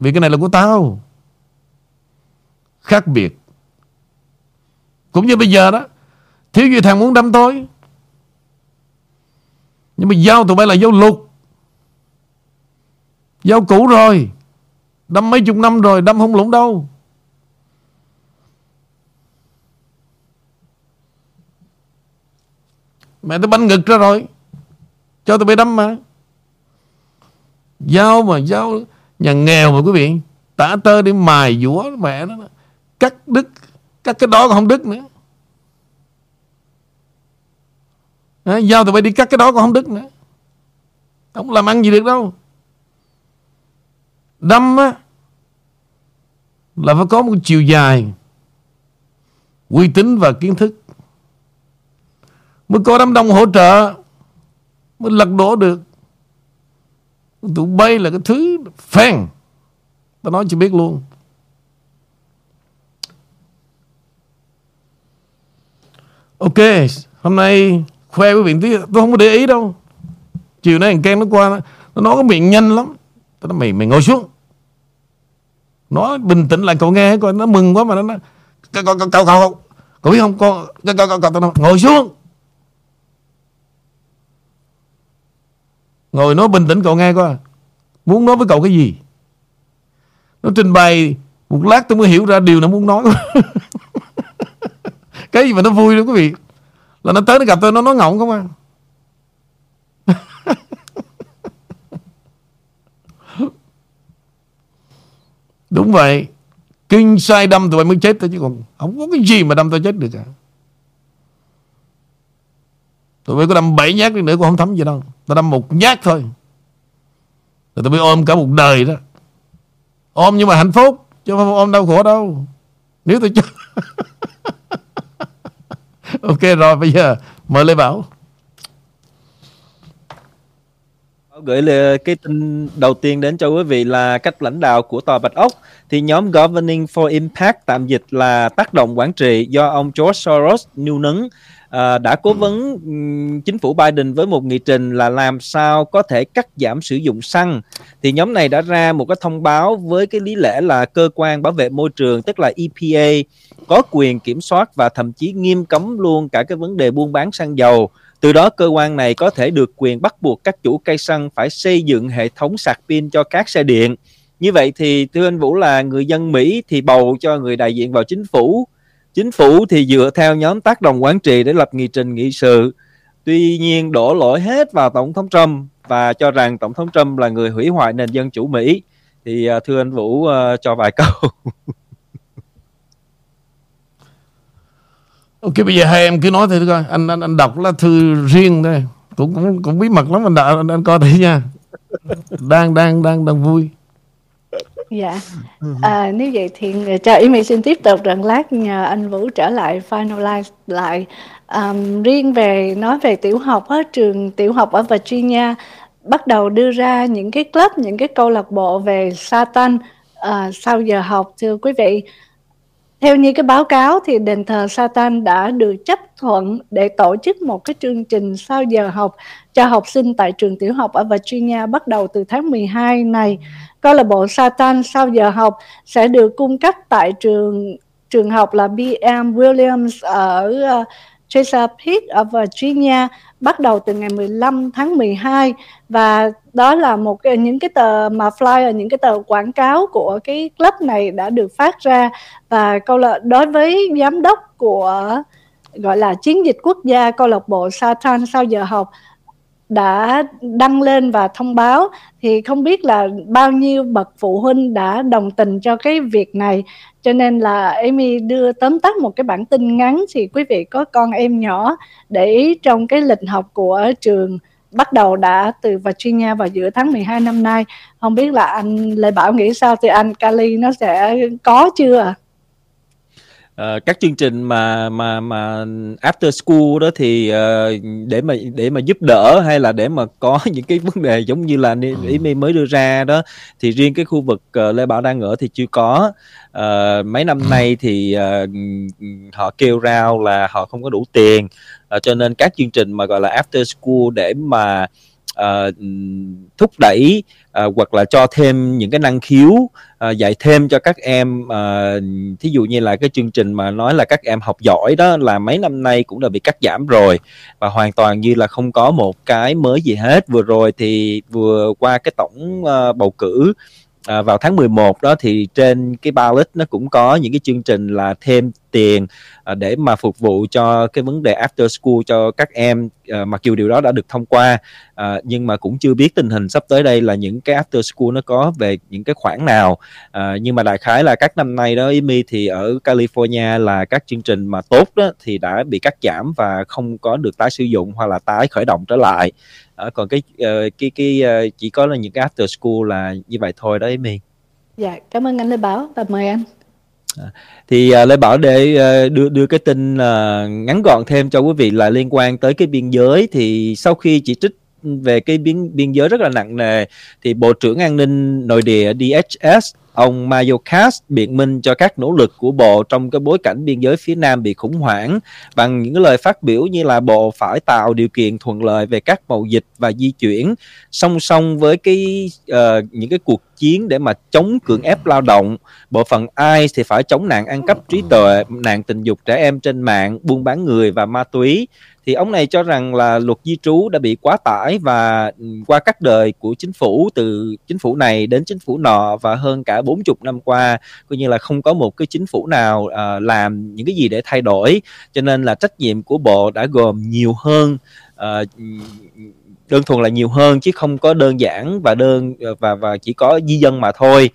Vì cái này là của tao. Khác biệt. Cũng như bây giờ đó, thiếu gì thằng muốn đâm tôi. Nhưng mà dao tụi bay là dao lục. Dao cũ rồi. Đâm mấy chục năm rồi, đâm không lũng đâu. Mẹ tôi banh ngực ra rồi. Cho tôi bị đâm mà. Dao mà, dao nhà nghèo mà quý vị. Tả tơ đi mài dũa mẹ nó cắt đứt cắt cái đó còn không đứt nữa à, giao tụi bay đi cắt cái đó còn không đứt nữa. Không làm ăn gì được đâu. Đâm á là phải có một chiều dài uy tín và kiến thức mới có đám đông hỗ trợ mới lật đổ được. Tụi bay là cái thứ phèn. Tao nói chỉ biết luôn. Ok, hôm nay khoe với miệng tí, tôi không có để ý đâu. Chiều nay thằng Ken nó qua, nó nói cái miệng nhanh lắm. Tôi nói mày, mày ngồi xuống. Nó bình tĩnh lại cậu nghe coi, nó mừng quá mà nó nói, cậu, cậu, cậu, cậu, cậu, cậu biết không, con, cậu, cậu, cậu, cậu, ngồi xuống. Ngồi nói bình tĩnh cậu nghe coi. Muốn nói với cậu cái gì? Nó trình bày một lát tôi mới hiểu ra điều nó muốn nói. cái gì mà nó vui đó quý vị là nó tới nó gặp tôi, nó nói ngọng không à? Đúng vậy. Kinh sai đâm tụi bay mới chết thôi chứ còn không có cái gì mà đâm tôi chết được cả. Tụi bay có đâm bảy nhát đi nữa cũng không thấm gì đâu. Tao đâm một nhát thôi. Rồi tụi bay ôm cả một đời đó. Ôm nhưng mà hạnh phúc, chứ không ôm đau khổ đâu. Nếu tôi chết ok, rồi, bây giờ mời Lê Bảo. Gửi lời, cái tin đầu tiên đến cho quý vị là cách lãnh đạo của tòa Bạch Ốc. Thì nhóm Governing for Impact tạm dịch là tác động quản trị do ông George Soros nêu nấn à, đã cố vấn chính phủ Biden với một nghị trình là làm sao có thể cắt giảm sử dụng xăng thì nhóm này đã ra một cái thông báo với cái lý lẽ là cơ quan bảo vệ môi trường tức là EPA có quyền kiểm soát và thậm chí nghiêm cấm luôn cả cái vấn đề buôn bán xăng dầu. Từ đó cơ quan này có thể được quyền bắt buộc các chủ cây xăng phải xây dựng hệ thống sạc pin cho các xe điện. Như vậy thì thưa anh Vũ là người dân Mỹ thì bầu cho người đại diện vào chính phủ. Chính phủ thì dựa theo nhóm tác động quản trị để lập nghị trình nghị sự. Tuy nhiên đổ lỗi hết vào Tổng thống Trump và cho rằng Tổng thống Trump là người hủy hoại nền dân chủ Mỹ. Thì à, thưa anh Vũ uh, cho vài câu. Ok bây giờ hai em cứ nói thử coi anh anh anh đọc lá thư riêng đây cũng cũng cũng bí mật lắm anh đã anh, anh coi thử nha đang đang đang đang vui dạ. À, nếu vậy thì cho ý mình xin tiếp tục rằng lát nhờ anh Vũ trở lại finalize lại um, riêng về nói về tiểu học á, trường tiểu học ở Virginia bắt đầu đưa ra những cái club những cái câu lạc bộ về Satan uh, sau giờ học thưa quý vị theo như cái báo cáo thì đền thờ Satan đã được chấp thuận để tổ chức một cái chương trình sau giờ học cho học sinh tại trường tiểu học ở Virginia bắt đầu từ tháng 12 này. Câu lạc bộ Satan sau giờ học sẽ được cung cấp tại trường trường học là B.M. Williams ở ờ, Chesa Chesapeake ở Virginia bắt đầu từ ngày 15 tháng 12 và đó là một cái, những cái tờ mà flyer những cái tờ quảng cáo của cái club này đã được phát ra. Và câu là đối với giám đốc của gọi là chiến dịch quốc gia câu lạc bộ Satan sau giờ học đã đăng lên và thông báo. Thì không biết là bao nhiêu bậc phụ huynh đã đồng tình cho cái việc này. Cho nên là Amy đưa tóm tắt một cái bản tin ngắn. Thì quý vị có con em nhỏ, để ý trong cái lịch học của trường bắt đầu đã từ Virginia vào giữa tháng 12 năm nay. Không biết là anh Lê Bảo nghĩ sao? Thì anh Kali nó sẽ có chưa uh, các chương trình mà mà mà after school đó thì uh, để mà để mà giúp đỡ hay là để mà có những cái vấn đề giống như là ý mi mới đưa ra đó thì riêng cái khu vực uh, Lê Bảo đang ở thì chưa có. Uh, mấy năm nay thì uh, họ kêu rao là họ không có đủ tiền uh, cho nên các chương trình mà gọi là after school để mà uh, Ờ, thúc đẩy uh, hoặc là cho thêm những cái năng khiếu uh, dạy thêm cho các em uh, thí dụ như là cái chương trình mà nói là các em học giỏi đó là mấy năm nay cũng đã bị cắt giảm rồi. Và hoàn toàn như là không có một cái mới gì hết. Vừa rồi thì vừa qua cái tổng uh, bầu cử à, vào tháng 11 đó thì trên cái ballot nó cũng có những cái chương trình là thêm tiền à, để mà phục vụ cho cái vấn đề after school cho các em. À, mặc dù điều đó đã được thông qua à, nhưng mà cũng chưa biết tình hình sắp tới đây là những cái after school nó có về những cái khoản nào. Nhưng mà đại khái là các năm nay đó Amy thì ở California là các chương trình mà tốt đó thì đã bị cắt giảm và không có được tái sử dụng hoặc là tái khởi động trở lại. Còn cái uh, cái cái uh, chỉ có là những cái after school là như vậy thôi đó Amy dạ cảm ơn anh Lê Bảo và mời anh. À, thì uh, Lê Bảo để uh, đưa đưa cái tin uh, ngắn gọn thêm cho quý vị là liên quan tới cái biên giới thì sau khi chỉ trích về cái biên biên giới rất là nặng nề thì Bộ trưởng An ninh Nội địa DHS Ông Mayo Katz biện minh cho các nỗ lực của Bộ trong cái bối cảnh biên giới phía Nam bị khủng hoảng bằng những lời phát biểu như là Bộ phải tạo điều kiện thuận lợi về các mậu dịch và di chuyển song song với cái uh, những cái cuộc chiến để mà chống cưỡng ép lao động. Bộ phận ai thì phải chống nạn ăn cắp trí tuệ nạn tình dục trẻ em trên mạng buôn bán người và ma túy thì ông này cho rằng là luật di trú đã bị quá tải và ừ, qua các đời của chính phủ từ chính phủ này đến chính phủ nọ và hơn cả 40 năm qua coi như là không có một cái chính phủ nào uh, làm những cái gì để thay đổi. Cho nên là trách nhiệm của bộ đã gồm nhiều hơn uh, đơn thuần là nhiều hơn chứ không có đơn giản và đơn ờ, và và chỉ có di dân mà thôi.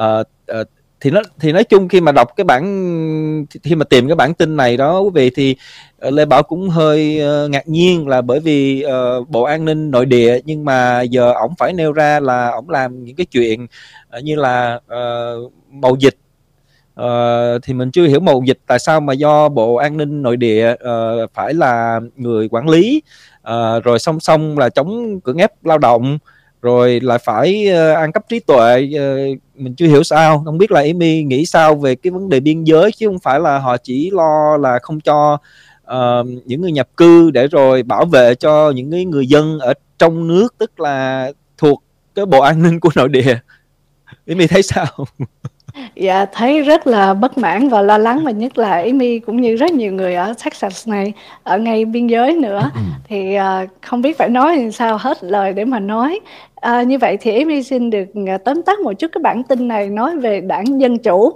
Uh, uh, thì nó thì nói chung khi mà đọc cái bản khi mà tìm cái bản tin này đó quý vị thì ờ, lê bảo cũng hơi uh, ngạc nhiên là bởi vì uh, bộ an ninh nội địa nhưng mà giờ ổng phải nêu ra là ổng làm những cái chuyện uh, như là uh, mậu dịch. Uh, thì mình chưa hiểu mậu dịch tại sao mà do bộ an ninh nội địa uh, phải là người quản lý uh, rồi song song là chống cưỡng ép lao động rồi lại phải uh, ăn cắp trí tuệ uh, mình chưa hiểu sao. Không biết là Amy nghĩ sao về cái vấn đề biên giới chứ không phải là họ chỉ lo là không cho uh, những người nhập cư để rồi bảo vệ cho những cái người dân ở trong nước tức là thuộc cái bộ an ninh của nội địa. Amy thấy sao? Dạ thấy rất là bất mãn và lo lắng và nhất là Amy cũng như rất nhiều người ở Texas này ở ngay biên giới nữa. Ừ. thì uh, không biết phải nói làm sao hết lời để mà nói. Uh, như vậy thì Amy xin được uh, tóm tắt một chút cái bản tin này nói về đảng Dân Chủ.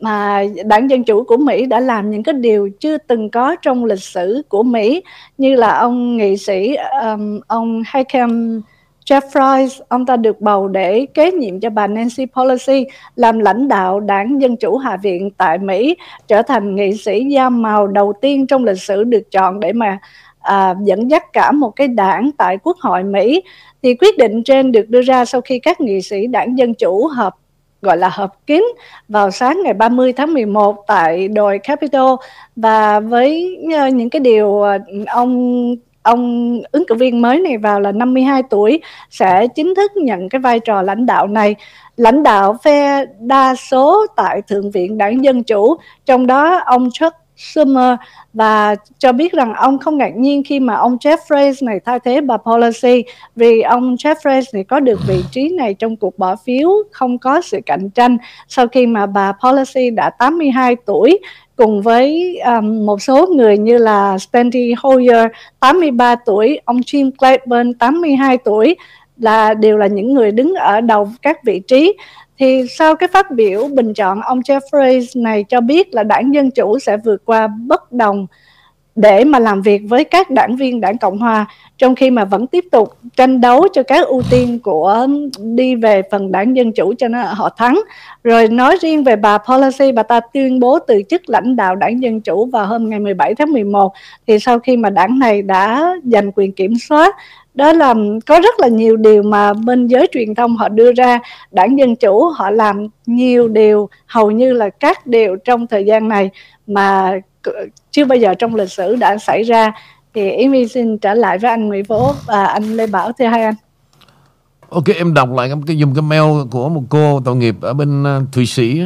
Mà đảng Dân Chủ của Mỹ đã làm những cái điều chưa từng có trong lịch sử của Mỹ như là ông nghị sĩ um, ông Hakeem Jeffries, ông ta được bầu để kế nhiệm cho bà Nancy Pelosi làm lãnh đạo đảng Dân Chủ Hạ viện tại Mỹ, trở thành nghị sĩ da màu đầu tiên trong lịch sử được chọn để mà à, dẫn dắt cả một cái đảng tại Quốc hội Mỹ. Thì quyết định trên được đưa ra sau khi các nghị sĩ đảng Dân Chủ họp gọi là họp kín vào sáng ngày 30 tháng 11 tại đồi Capitol và với ờ, những cái điều ờ, ông ông ứng cử viên mới này vào là 52 tuổi sẽ chính thức nhận cái vai trò lãnh đạo này. Lãnh đạo phe đa số tại Thượng viện Đảng Dân Chủ, trong đó ông Chuck Schumer. Và cho biết rằng ông không ngạc nhiên khi mà ông Jeffries này thay thế bà Pelosi vì ông Jeffries này có được vị trí này trong cuộc bỏ phiếu không có sự cạnh tranh sau khi mà bà Pelosi đã 82 tuổi cùng với um, một số người như là Stanley Hoyer 83 tuổi, ông Jim Clyburn 82 tuổi là đều là những người đứng ở đầu các vị trí. Thì sau cái phát biểu bình chọn ông Jeffries này cho biết là đảng Dân Chủ sẽ vượt qua bất đồng để mà làm việc với các đảng viên đảng Cộng Hòa trong khi mà vẫn tiếp tục tranh đấu cho các ưu tiên của đi về phần đảng Dân Chủ cho nó họ thắng. Rồi nói riêng về bà Pelosi, bà ta tuyên bố từ chức lãnh đạo đảng Dân Chủ vào hôm ngày 17 tháng 11 thì sau khi mà đảng này đã giành quyền kiểm soát đó là có rất là nhiều điều mà bên giới truyền thông họ đưa ra đảng dân chủ họ làm nhiều điều hầu như là các điều trong thời gian này mà chưa bao giờ trong lịch sử đã xảy ra thì Yến xin trở lại với anh Nguyễn Phố và anh Lê Bảo. Thưa hai anh. Ok em đọc lại cái dùng cái mail của một cô tội nghiệp ở bên uh, Thụy Sĩ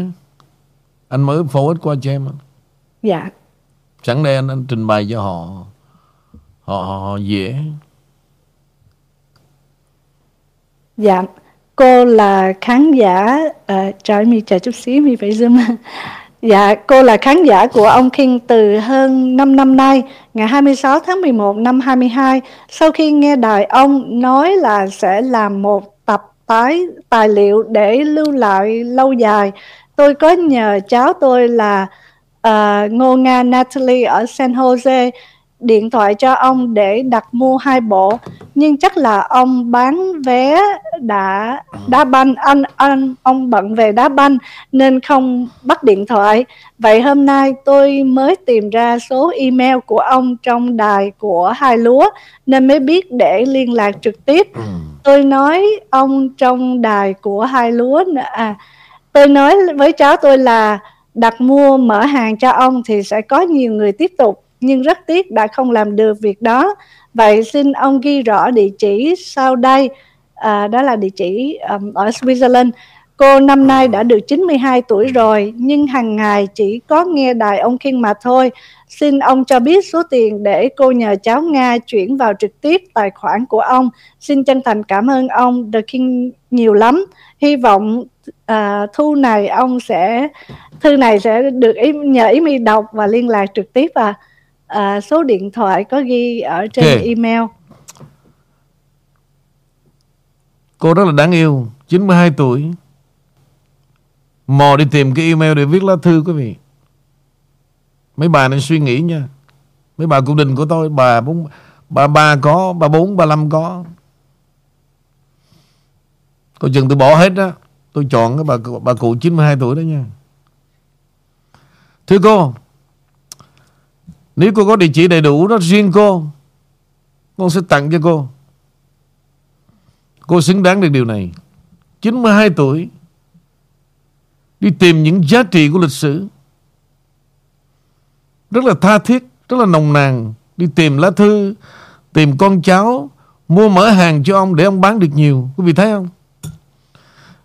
anh mới forward qua cho em dạ. Sẵn đây anh, anh trình bày cho họ họ, họ, họ dễ? Dạ, cô là khán giả, à, trời mi chờ chút xíu mi phải zoom. Dạ, cô là khán giả của ông King từ hơn 5 năm nay, ngày 26 tháng 11 năm 22. Sau khi nghe đài ông nói là sẽ làm một tập tái tài liệu để lưu lại lâu dài, tôi có nhờ cháu tôi là uh, Ngô Nga Natalie ở San Jose điện thoại cho ông để đặt mua hai bộ nhưng chắc là ông bán vé đã đá banh anh anh ông bận về đá banh nên không bắt điện thoại. Vậy hôm nay tôi mới tìm ra số email của ông trong đài của hai lúa nên mới biết để liên lạc trực tiếp. Ừ. tôi nói ông trong đài của hai lúa à tôi nói với cháu tôi là đặt mua mở hàng cho ông thì sẽ có nhiều người tiếp tục nhưng rất tiếc đã không làm được việc đó. Vậy xin ông ghi rõ địa chỉ sau đây, à, đó là địa chỉ um, ở Switzerland. Cô năm nay đã được 92 tuổi rồi, nhưng hàng ngày chỉ có nghe đài ông Kiên mà thôi. Xin ông cho biết số tiền để cô nhờ cháu Nga chuyển vào trực tiếp tài khoản của ông. Xin chân thành cảm ơn ông The King nhiều lắm. Hy vọng à, thu này ông sẽ thư này sẽ được ý, nhờ ý mi đọc và liên lạc trực tiếp à à, số điện thoại có ghi ở trên okay. email. Cô rất là đáng yêu 92 tuổi. Mò đi tìm cái email để viết lá thư quý vị. Mấy bà nên suy nghĩ nha. Mấy bà cung đình của tôi bà bốn bà ba có bà bốn bà năm có. Cô chừng tôi bỏ hết đó tôi chọn cái bà bà cụ 92 tuổi đó nha. Thưa cô nếu cô có địa chỉ đầy đủ đó riêng cô, Con sẽ tặng cho cô. Cô xứng đáng được điều này. 92 tuổi, Đi tìm những giá trị của lịch sử. Rất là tha thiết, Rất là nồng nàn Đi tìm lá thư, Tìm con cháu, Mua mở hàng cho ông để ông bán được nhiều. Quý vị thấy không?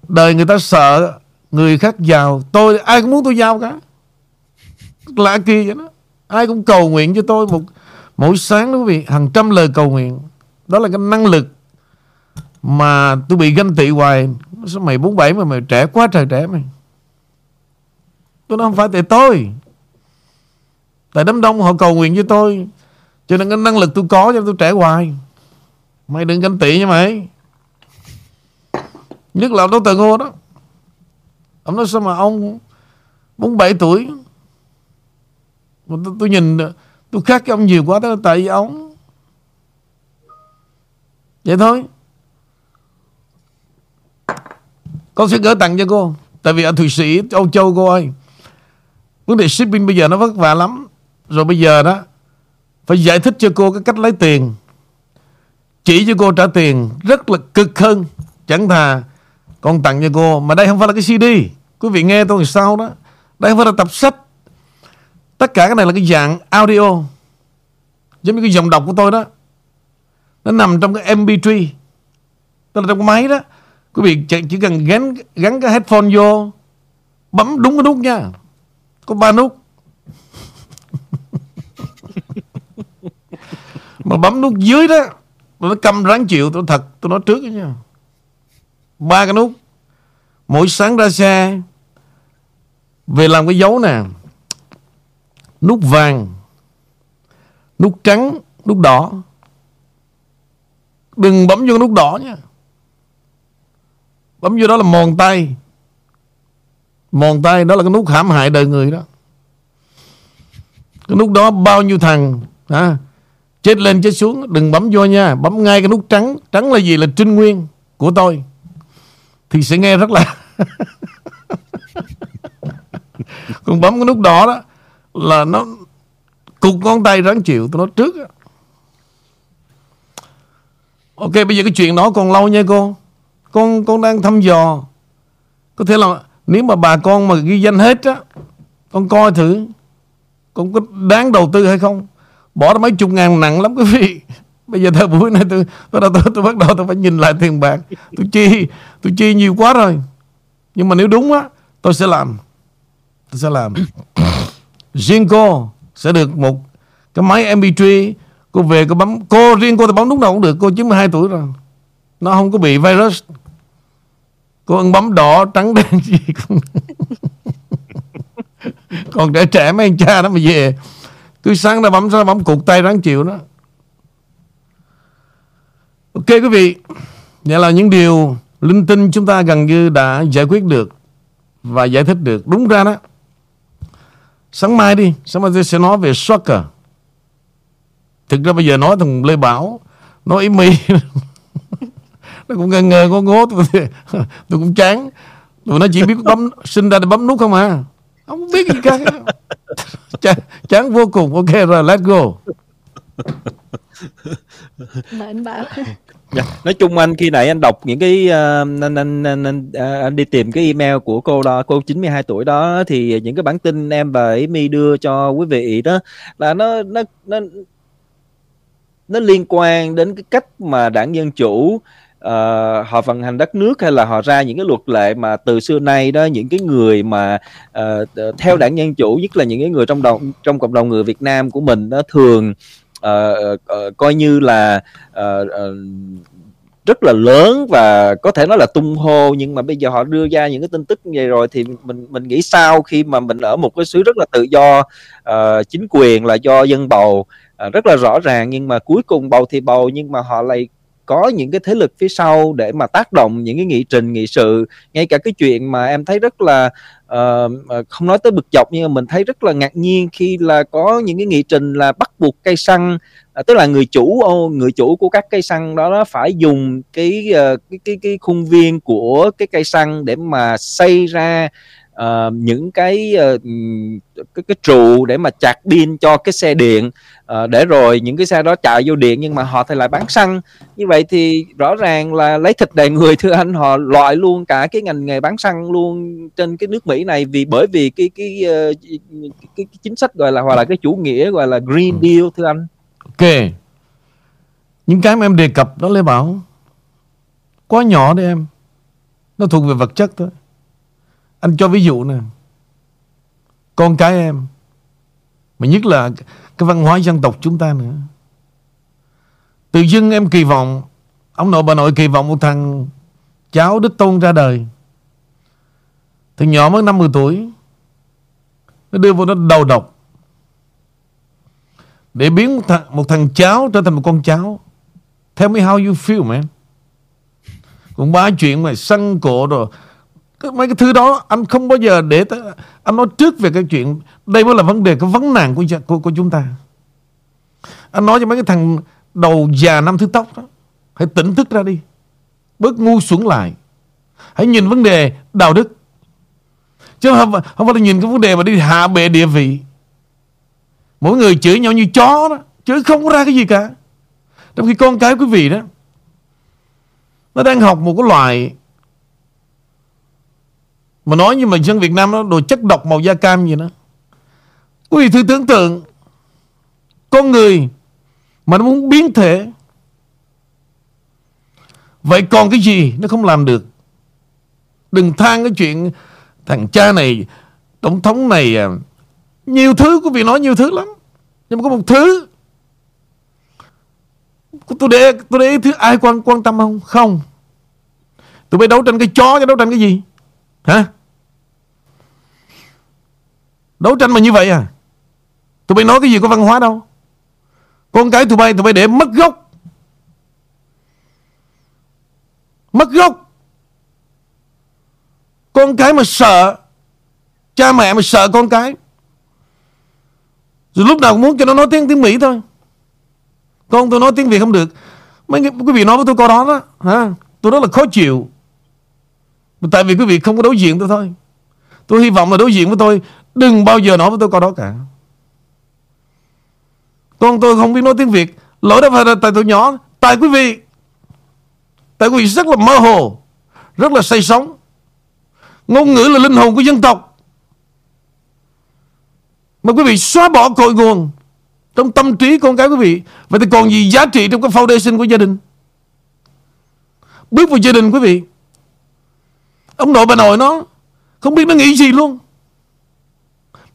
Đời người ta sợ Người khác giàu. Tôi, ai cũng muốn tôi giàu cả. Lạ kỳ vậy đó. Ai cũng cầu nguyện cho tôi một Mỗi sáng đó quý vị, Hàng trăm lời cầu nguyện. Đó là cái năng lực Mà tôi bị ganh tị hoài. Sao mày 47 mà mày trẻ quá trời trẻ mày? Tôi nói không phải tại tôi. Tại đám đông họ cầu nguyện cho tôi. Cho nên cái năng lực tôi có cho tôi trẻ hoài. Mày đừng ganh tị nha mày. Nhất là Dr. Ngô đó. Ông nói sao mà ông 47 tuổi mà tôi, tôi nhìn tôi khác cái ông nhiều quá đó tại vì ông. Vậy thôi. Con sẽ gửi tặng cho cô tại vì ở thụy sĩ âu châu cô ơi vấn đề shipping bây giờ nó vất vả lắm. Rồi bây giờ đó phải giải thích cho cô cái cách lấy tiền. Chỉ cho cô trả tiền rất là cực hơn chẳng thà con tặng cho cô. Mà đây không phải là cái CD quý vị nghe tôi sao đó. Đây không phải là tập sách. Tất cả cái này là cái dạng audio Giống như cái dòng đọc của tôi đó. Nó nằm trong cái MP3 tức là trong cái máy đó. Quý vị chỉ, cần gắn gắn cái headphone vô bấm đúng cái nút nha. Có ba nút. Mà bấm nút dưới đó nó cầm ráng chịu tôi thật tôi nói trước đó nha. Ba cái nút. Mỗi sáng ra xe về làm cái dấu nè nút vàng nút trắng nút đỏ. Đừng bấm vô nút đỏ nha. Bấm vô đó là mòn tay. Mòn tay đó là cái nút hãm hại đời người đó. Cái nút đó bao nhiêu thằng à, chết lên chết xuống đừng bấm vô nha. Bấm ngay cái nút trắng. Trắng là gì? Là trinh nguyên của tôi. Thì sẽ nghe rất là còn bấm cái nút đỏ đó là nó cục ngón tay ráng chịu tụi nó trước ok bây giờ cái chuyện đó còn lâu nha cô. Con con đang thăm dò. Có thể là nếu mà bà con mà ghi danh hết á con coi thử con có đáng đầu tư hay không. Bỏ ra mấy chục ngàn nặng lắm quý vị. Bây giờ thời buổi này tôi tôi, tôi, tôi, tôi bắt đầu tôi phải nhìn lại tiền bạc. Tôi chi tôi chi nhiều quá rồi. Nhưng mà nếu đúng á tôi sẽ làm. Tôi sẽ làm riêng cô sẽ được một cái máy MP3 cô về cô bấm, cô riêng cô thì bấm lúc nào cũng được, cô 92 tuổi rồi. Nó không có bị virus. Cô ăn bấm đỏ, trắng, đen, gì cũng còn trẻ trẻ mấy anh cha nó mà về. Cứ sáng ra bấm ra bấm cụt tay ráng chịu đó ok quý vị, vậy là những điều linh tinh chúng ta gần như đã giải quyết được và giải thích được. Đúng ra đó sáng mai đi sáng mai tôi sẽ nói về soccer. Thực ra bây giờ nói thằng lê bảo nói ý mi. Nó cũng ngờ ngờ ngố ngố tôi, tôi cũng chán. Tụi nó chỉ biết bấm sinh ra để bấm nút không à. Không biết gì cả. Chán, chán vô cùng. Ok rồi let's go mệnh bảo Dạ. Nói chung anh khi nãy anh đọc những cái uh, anh, anh, anh, anh, à, anh đi tìm cái email của cô đó cô 92 tuổi đó thì những cái bản tin em và Amy đưa cho quý vị đó là nó nó nó nó liên quan đến cái cách mà đảng dân chủ uh, họ vận hành đất nước hay là họ ra những cái luật lệ mà từ xưa nay đó những cái người mà uh, theo đảng dân chủ nhất là những cái người trong đồng trong cộng đồng người Việt Nam của mình đó thường uh, uh, coi như là uh, uh, rất là lớn và có thể nói là tung hô nhưng mà bây giờ họ đưa ra những cái tin tức như vậy rồi thì mình mình nghĩ sao khi mà mình ở một cái xứ rất là tự do uh, chính quyền là do dân bầu uh, rất là rõ ràng nhưng mà cuối cùng bầu thì bầu nhưng mà họ lại có những cái thế lực phía sau để mà tác động những cái nghị trình nghị sự. Ngay cả cái chuyện mà em thấy rất là uh, không nói tới bực dọc nhưng mà mình thấy rất là ngạc nhiên khi là có những cái nghị trình là bắt buộc cây xăng uh, tức là người chủ người chủ của các cây xăng đó, đó phải dùng cái, uh, cái cái cái khung viên của cái cây xăng để mà xây ra uh, những cái uh, cái cái trụ để mà chặt pin cho cái xe điện uh, để rồi những cái xe đó chạy vô điện nhưng mà họ thì lại bán xăng. Như vậy thì rõ ràng là lấy thịt đầy người thưa anh họ loại luôn cả cái ngành nghề bán xăng luôn trên cái nước Mỹ này vì bởi vì cái cái, cái, cái, cái chính sách gọi là hoặc là cái chủ nghĩa gọi là Green Deal thưa anh. Ok. Những cái mà em đề cập đó Lê Bảo quá nhỏ đấy em. Nó thuộc về vật chất thôi anh cho ví dụ nè. Con cái em mà nhất là cái văn hóa dân tộc chúng ta nữa. Tự dưng em kỳ vọng ông nội bà nội kỳ vọng một thằng cháu đích tôn ra đời. Thằng nhỏ mới 50 tuổi nó đưa vô nó đầu độc. Để biến một thằng, một thằng cháu trở thành một con cháu. Tell me how you feel man. Cũng ba chuyện mà săn cổ rồi mấy cái thứ đó anh không bao giờ để tới, anh nói trước về cái chuyện đây mới là vấn đề cái vấn nạn của, của của chúng ta. Anh nói cho mấy cái thằng đầu già năm thứ tóc đó hãy tỉnh thức ra đi. Bớt ngu xuẩn lại. Hãy nhìn vấn đề đạo đức. Chứ không, không phải là nhìn cái vấn đề mà đi hạ bệ địa vị. Mỗi người chửi nhau như chó đó chứ không có ra cái gì cả. Trong khi con cái quý vị đó nó đang học một cái loại mà nói như mà dân Việt Nam nó đồ chất độc màu da cam gì đó. Quý vị thử tưởng tượng, Con người Mà nó muốn biến thể. Vậy còn cái gì nó không làm được? Đừng than cái chuyện Thằng cha này, Tổng thống này à, Nhiều thứ, quý vị nói nhiều thứ lắm. Nhưng mà có một thứ, Tôi để tôi để thứ ai quan quan tâm không? Không. Tụi bay đấu tranh cái chó chứ đấu tranh cái gì? Hả? Đấu tranh mà như vậy à? Tụi bay nói cái gì có văn hóa đâu. Con cái tụi bay tụi bay để mất gốc. Mất gốc. Con cái mà sợ, Cha mẹ mà sợ con cái. Rồi lúc nào cũng muốn cho nó nói tiếng tiếng Mỹ thôi. Con tôi nói tiếng Việt không được. Mấy quý vị nói với tôi câu đó đó, hả? Tôi rất là khó chịu. Tại vì quý vị không có đối diện tôi thôi. Tôi hy vọng là đối diện với tôi Đừng bao giờ nói với tôi câu đó cả. Con tôi không biết nói tiếng Việt. Lỗi đó phải là tại tôi nhỏ. Tại quý vị, Tại quý vị rất là mơ hồ, Rất là say sóng. Ngôn ngữ là linh hồn của dân tộc. Mà quý vị xóa bỏ cội nguồn Trong tâm trí con cái quý vị, Vậy thì còn gì giá trị trong cái foundation của gia đình? Bước vào gia đình quý vị. Ông nội bà nội nó Không biết nó nghĩ gì luôn.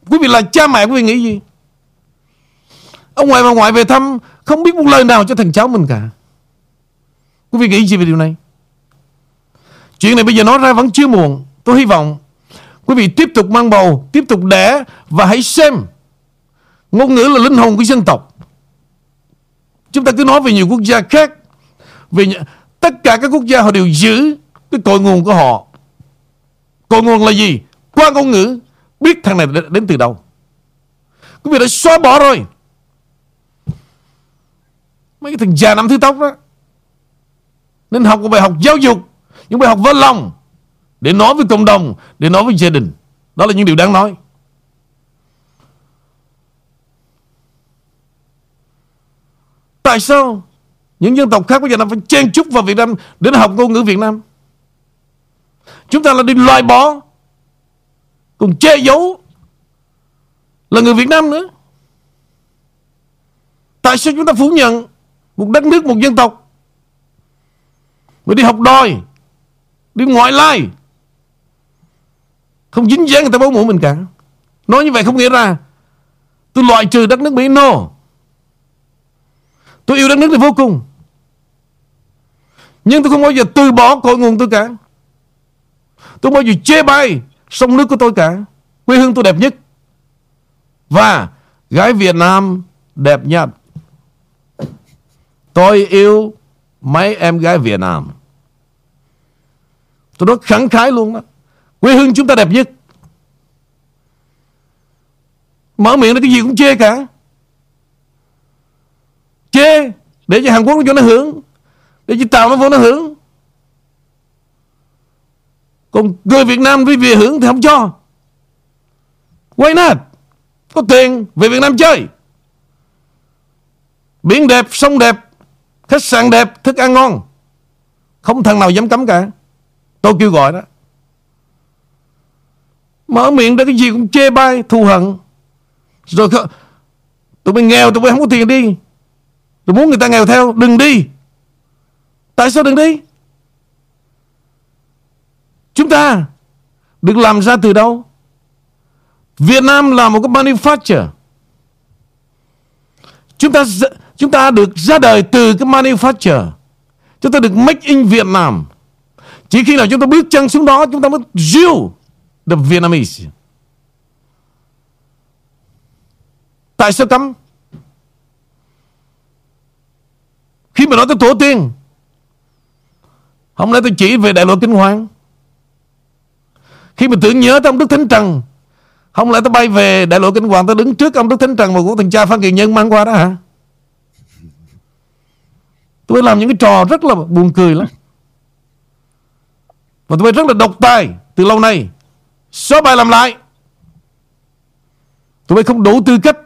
Quý vị là cha mẹ, quý vị nghĩ gì? Ông ngoại bà ngoại về thăm, Không biết một lời nào cho thằng cháu mình cả. Quý vị nghĩ gì về điều này? Chuyện này bây giờ nói ra vẫn chưa muộn. Tôi hy vọng Quý vị tiếp tục mang bầu, Tiếp tục đẻ Và hãy xem Ngôn ngữ là linh hồn của dân tộc. Chúng ta cứ nói về nhiều quốc gia khác, Về tất cả các quốc gia họ đều giữ Cái cội nguồn của họ. Cội nguồn là gì? Qua ngôn ngữ. Biết thằng này đến từ đâu. Quý vị đã xóa bỏ rồi. Mấy cái thằng già năm thứ tóc đó. Nên học một bài học giáo dục, Những bài học vỡ lòng, Để nói với cộng đồng, Để nói với gia đình. Đó là những điều đáng nói. Tại sao Những dân tộc khác bây giờ nó phải chen chúc vào Việt Nam Để học ngôn ngữ Việt Nam? Chúng ta là đi loại bỏ còn che giấu Là người Việt Nam nữa. Tại sao chúng ta phủ nhận Một đất nước, một dân tộc Mà đi học đòi Đi ngoại lai Không dính dáng người ta báo mũ mình cả? Nói như vậy không nghĩa ra Tôi loại trừ đất nước Mỹ. No. Tôi yêu đất nước này vô cùng. Nhưng tôi không bao giờ từ bỏ cội nguồn tôi cả. Tôi bao giờ chê bai Sông nước của tôi cả. Quê hương tôi đẹp nhất. Và gái Việt Nam đẹp nhất. Tôi yêu mấy em gái Việt Nam. Tôi nói khẳng khái luôn đó Quê hương chúng ta đẹp nhất. Mở miệng là cái gì cũng chê cả. Chê Để cho Hàn Quốc nó cho nó hưởng, Để cho Tàu nó vô nó hưởng. Còn người Việt Nam đi về hưởng thì không cho. Why not Có tiền về Việt Nam chơi. Biển đẹp, sông đẹp Khách sạn đẹp, thức ăn ngon. Không thằng nào dám cấm cả. Tôi kêu gọi đó. Mở miệng ra cái gì cũng chê bai Thù hận. Rồi tụi mình nghèo tụi mình không có tiền đi. Rồi muốn người ta nghèo theo Đừng đi. Tại sao đừng đi? Chúng ta Được làm ra từ đâu? Việt Nam là một cái manufacturer. Chúng ta Chúng ta được ra đời từ cái manufacturer. Chúng ta được make in Việt Nam. Chỉ khi nào chúng ta bước chân xuống đó, Chúng ta mới real The Vietnamese. Tại sao cấm? Khi mà nói tới tổ tiên, Không lẽ tôi chỉ về đại lộ kinh hoàng? Khi mà tưởng nhớ tới ông Đức Thánh Trần, Không lẽ tôi bay về đại lộ kinh hoàng Tôi đứng trước ông Đức Thánh Trần Mà của thằng cha Phan Kỳ Nhân mang qua đó hả? Tôi làm những cái trò rất là buồn cười lắm. Và tôi rất là độc tài Từ lâu nay. Số bài làm lại. Tụi bay không đủ tư cách,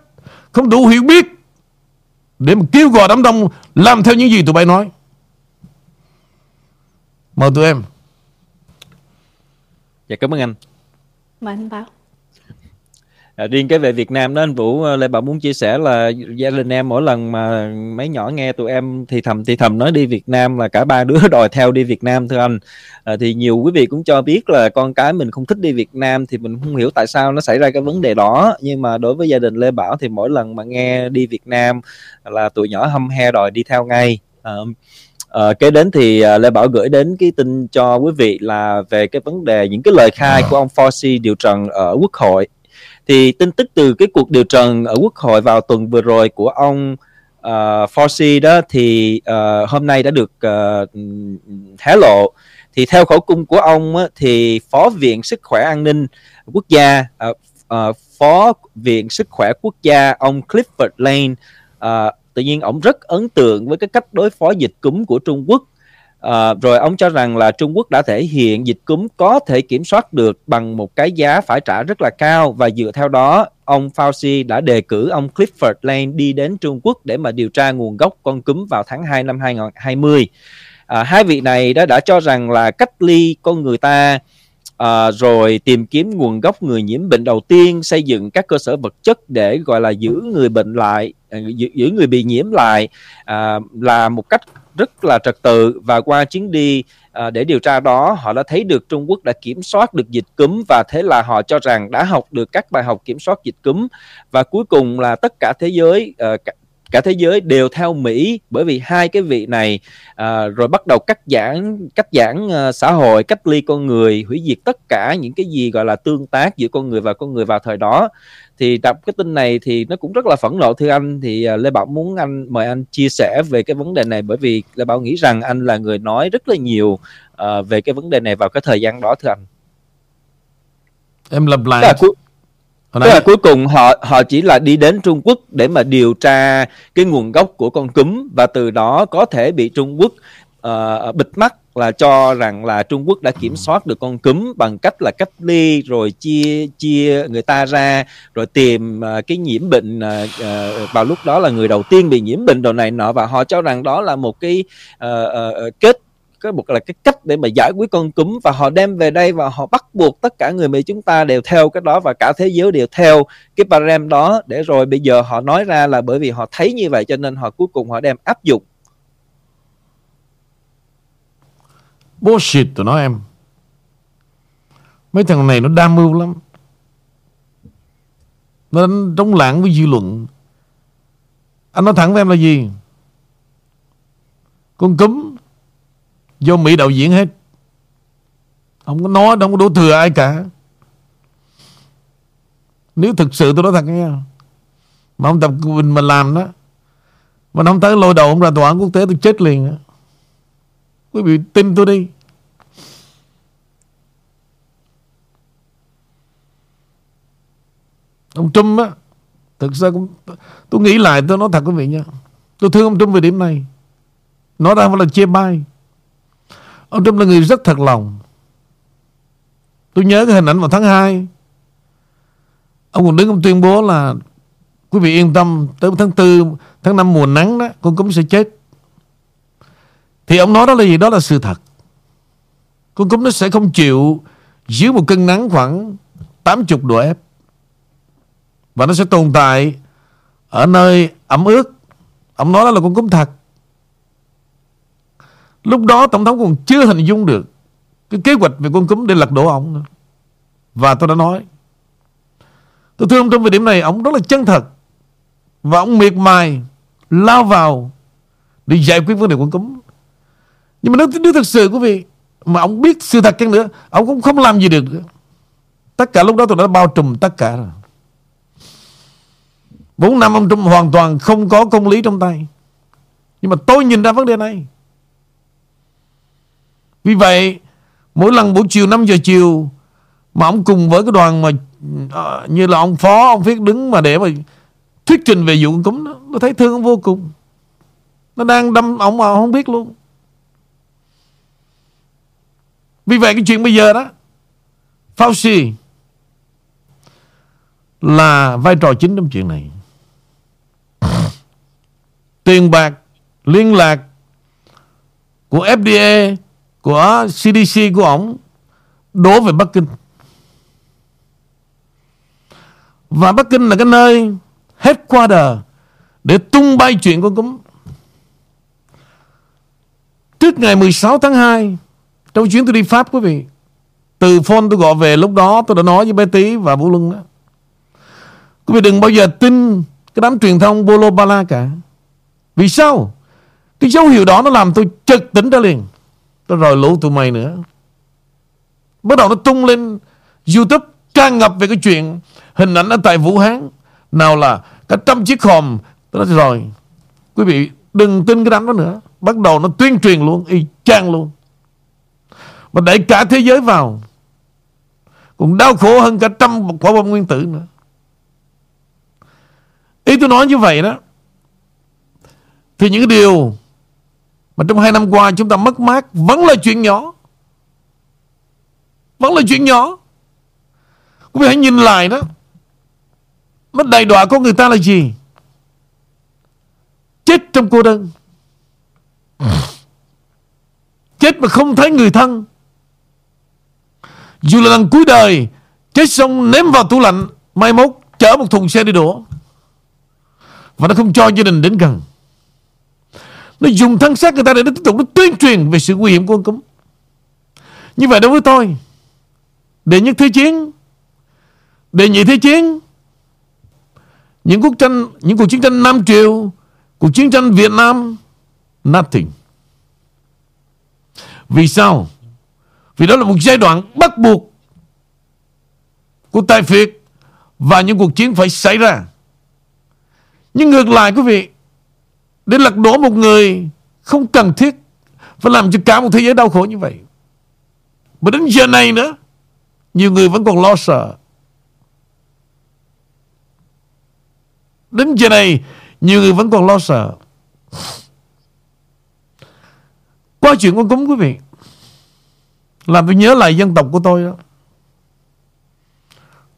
Không đủ hiểu biết Để mà kêu gọi đám đông Làm theo những gì tụi bay nói. Mời tụi em. Dạ cảm ơn anh. Mời anh Bảo À, riêng cái về Việt Nam đó anh Vũ ờ, Lê Bảo muốn chia sẻ là gia đình em mỗi lần mà mấy nhỏ nghe tụi em thì thầm thì thầm nói đi Việt Nam là cả ba đứa đòi theo đi Việt Nam thưa anh. À, thì nhiều quý vị cũng cho biết là con cái mình không thích đi Việt Nam thì mình không hiểu tại sao nó xảy ra cái vấn đề đó. Nhưng mà đối với gia đình Lê Bảo thì mỗi lần mà nghe đi Việt Nam là tụi nhỏ hâm he đòi đi theo ngay. À, À, kế đến thì uh, Lê Bảo gửi đến cái tin cho quý vị là về cái vấn đề những cái lời khai của ông Fauci điều trần ở Quốc hội. Thì tin tức từ cái cuộc điều trần ở Quốc hội vào tuần vừa rồi của ông uh, Fauci đó thì uh, hôm nay đã được uh, hé lộ. Thì theo khẩu cung của ông á, thì phó viện sức khỏe an ninh quốc gia uh, uh, phó viện sức khỏe quốc gia ông Clifford Lane uh, tự nhiên ông rất ấn tượng với cái cách đối phó dịch cúm của Trung Quốc À, rồi ông cho rằng là Trung Quốc đã thể hiện dịch cúm có thể kiểm soát được bằng một cái giá phải trả rất là cao và dựa theo đó ông Fauci đã đề cử ông Clifford Lane đi đến Trung Quốc để mà điều tra nguồn gốc con cúm vào tháng 2 năm 2020. À, hai vị này đã đã cho rằng là cách ly con người ta à, rồi tìm kiếm nguồn gốc người nhiễm bệnh đầu tiên xây dựng các cơ sở vật chất để gọi là giữ người bệnh lại ờ, giữ, giữ người bị nhiễm lại à, là một cách rất là trật tự. Và qua chuyến đi à, để điều tra đó họ đã thấy được Trung Quốc đã kiểm soát được dịch cúm và thế là họ cho rằng đã học được các bài học kiểm soát dịch cúm. Và cuối cùng là tất cả thế giới à, cả, thế giới đều theo Mỹ bởi vì hai cái vị này à, rồi bắt đầu cắt giãn cắt giãn uh, xã hội cách ly con người hủy diệt tất cả những cái gì gọi là tương tác giữa con người và con người vào thời đó. Thì đọc cái tin này thì nó cũng rất là phẫn nộ thưa anh. Thì uh, Lê Bảo muốn anh mời anh chia sẻ về cái vấn đề này bởi vì Lê Bảo nghĩ rằng anh là người nói rất là nhiều uh, về cái vấn đề này vào cái thời gian đó thưa anh. Em lặp lại. Là cuối, tức là cuối cùng họ họ chỉ là đi đến Trung Quốc để mà điều tra cái nguồn gốc của con cúm và từ đó có thể bị Trung Quốc uh, bịt mắt là cho rằng là Trung Quốc đã kiểm soát được con cúm bằng cách là cách ly rồi chia chia người ta ra rồi tìm uh, cái nhiễm bệnh uh, uh, vào lúc đó là người đầu tiên bị nhiễm bệnh đồ này nọ. Và họ cho rằng đó là một cái uh, uh, kết cái một là, cái cách để mà giải quyết con cúm và họ đem về đây và họ bắt buộc tất cả người Mỹ chúng ta đều theo cái đó và cả thế giới đều theo cái parem đó. Để rồi bây giờ họ nói ra là bởi vì họ thấy như vậy cho nên họ cuối cùng họ đem áp dụng. Bullshit tụi nó em. Mấy thằng này nó đam mưu lắm. Nó trống lãng với dư luận. Anh nói thẳng với em là gì? Con cúm do Mỹ đạo diễn hết. Không có nói, Không có đổ thừa ai cả. Nếu thực sự tôi nói thật nghe, Mà ông Tập Bình mà làm đó, Mà không tới lôi đầu ông ra tòa án quốc tế, tôi chết liền Quý vị tin tôi đi. Ông Trump á, Thực ra cũng, Tôi nghĩ lại, tôi nói thật quý vị nha, Tôi thương ông Trump về điểm này. Nói ra phải là chê bai. Ông Trump là người rất thật lòng. Tôi nhớ cái hình ảnh vào tháng 2 Ông còn đứng ông tuyên bố là Quý vị yên tâm, Tới tháng 4 Tháng 5 mùa nắng đó, Con cúm sẽ chết. Thì ông nói đó là gì? Đó là sự thật. Con cúm nó sẽ không chịu Dưới một cân nắng khoảng 80 độ F. Và nó sẽ tồn tại Ở nơi ẩm ướt. Ông nói đó là con cúm thật. Lúc đó Tổng thống còn chưa hình dung được Cái kế hoạch về con cúm để lật đổ ông nữa. Và tôi đã nói Tôi thương ông trong về điểm này Ông rất là chân thật. Và ông miệt mài Lao vào Để giải quyết vấn đề con cúm. Nhưng mà nếu, nếu thực sự quý vị Mà ông biết sự thật chăng nữa Ông cũng không làm gì được nữa. Tất cả lúc đó tôi đã bao trùm tất cả rồi. Bốn năm ông Trump hoàn toàn không có công lý trong tay. Nhưng mà tôi nhìn ra vấn đề này vì vậy mỗi lần buổi chiều 5 giờ chiều mà ông cùng với cái đoàn mà ờ, như là ông phó ông viết đứng mà để mà thuyết trình về vụ cúng đó, nó thấy thương vô cùng. Nó đang đâm ông mà ông không biết luôn. Vì vậy cái chuyện bây giờ đó Fauci là vai trò chính trong chuyện này. Tiền bạc, liên lạc của FDA của CDC của ông đổ về Bắc Kinh. Và Bắc Kinh là cái nơi headquarter để tung bay chuyện con cúm. Trước ngày 16 tháng 2 Trong chuyến tôi đi Pháp, quý vị, Từ phone tôi gọi về, lúc đó tôi đã nói với bé Tý và Vũ Luân đó Quý vị đừng bao giờ tin Cái đám truyền thông Bolo Bala cả Vì sao Cái dấu hiệu đó nó làm tôi trực tỉnh ra liền nó rồi lũ tụi mày nữa. Bắt đầu nó tung lên YouTube tràn ngập về cái chuyện Hình ảnh ở tại Vũ Hán. Nào là cả trăm chiếc hòm. Tôi nói, rồi, Quý vị đừng tin cái đám đó nữa. Bắt đầu nó tuyên truyền luôn, Y chang luôn. Và đẩy cả thế giới vào, Cũng đau khổ hơn cả trăm quả bom nguyên tử nữa. Ý tôi nói như vậy đó, Thì những cái điều mà trong hai năm qua chúng ta mất mát, Vẫn là chuyện nhỏ. Vẫn là chuyện nhỏ. Quý vị hãy nhìn lại đó. Nó đầy đọa của người ta là gì? Chết trong cô đơn. Chết mà không thấy người thân. Dù là lần cuối đời, Chết xong ném vào tủ lạnh, Mai mốt chở một thùng xe đi đổ. Và nó không cho gia đình đến gần. Nó dùng thân xác người ta để nó tiếp tục, nó tuyên truyền Về sự nguy hiểm của con cúm. Như vậy đối với tôi Đệ nhất thế chiến, Đệ nhị thế chiến, Những cuộc tranh, Những cuộc chiến tranh Nam Triều, Cuộc chiến tranh Việt Nam, Nothing. Vì sao? Vì đó là một giai đoạn bắt buộc Của tài phiệt Và những cuộc chiến phải xảy ra. Nhưng ngược lại quý vị để lật đổ một người Không cần thiết và làm cho cả một thế giới đau khổ như vậy. Mà đến giờ này nữa, Nhiều người vẫn còn lo sợ. Đến giờ này, Nhiều người vẫn còn lo sợ. Qua chuyện con cúng quý vị, Làm tôi nhớ lại dân tộc của tôi đó.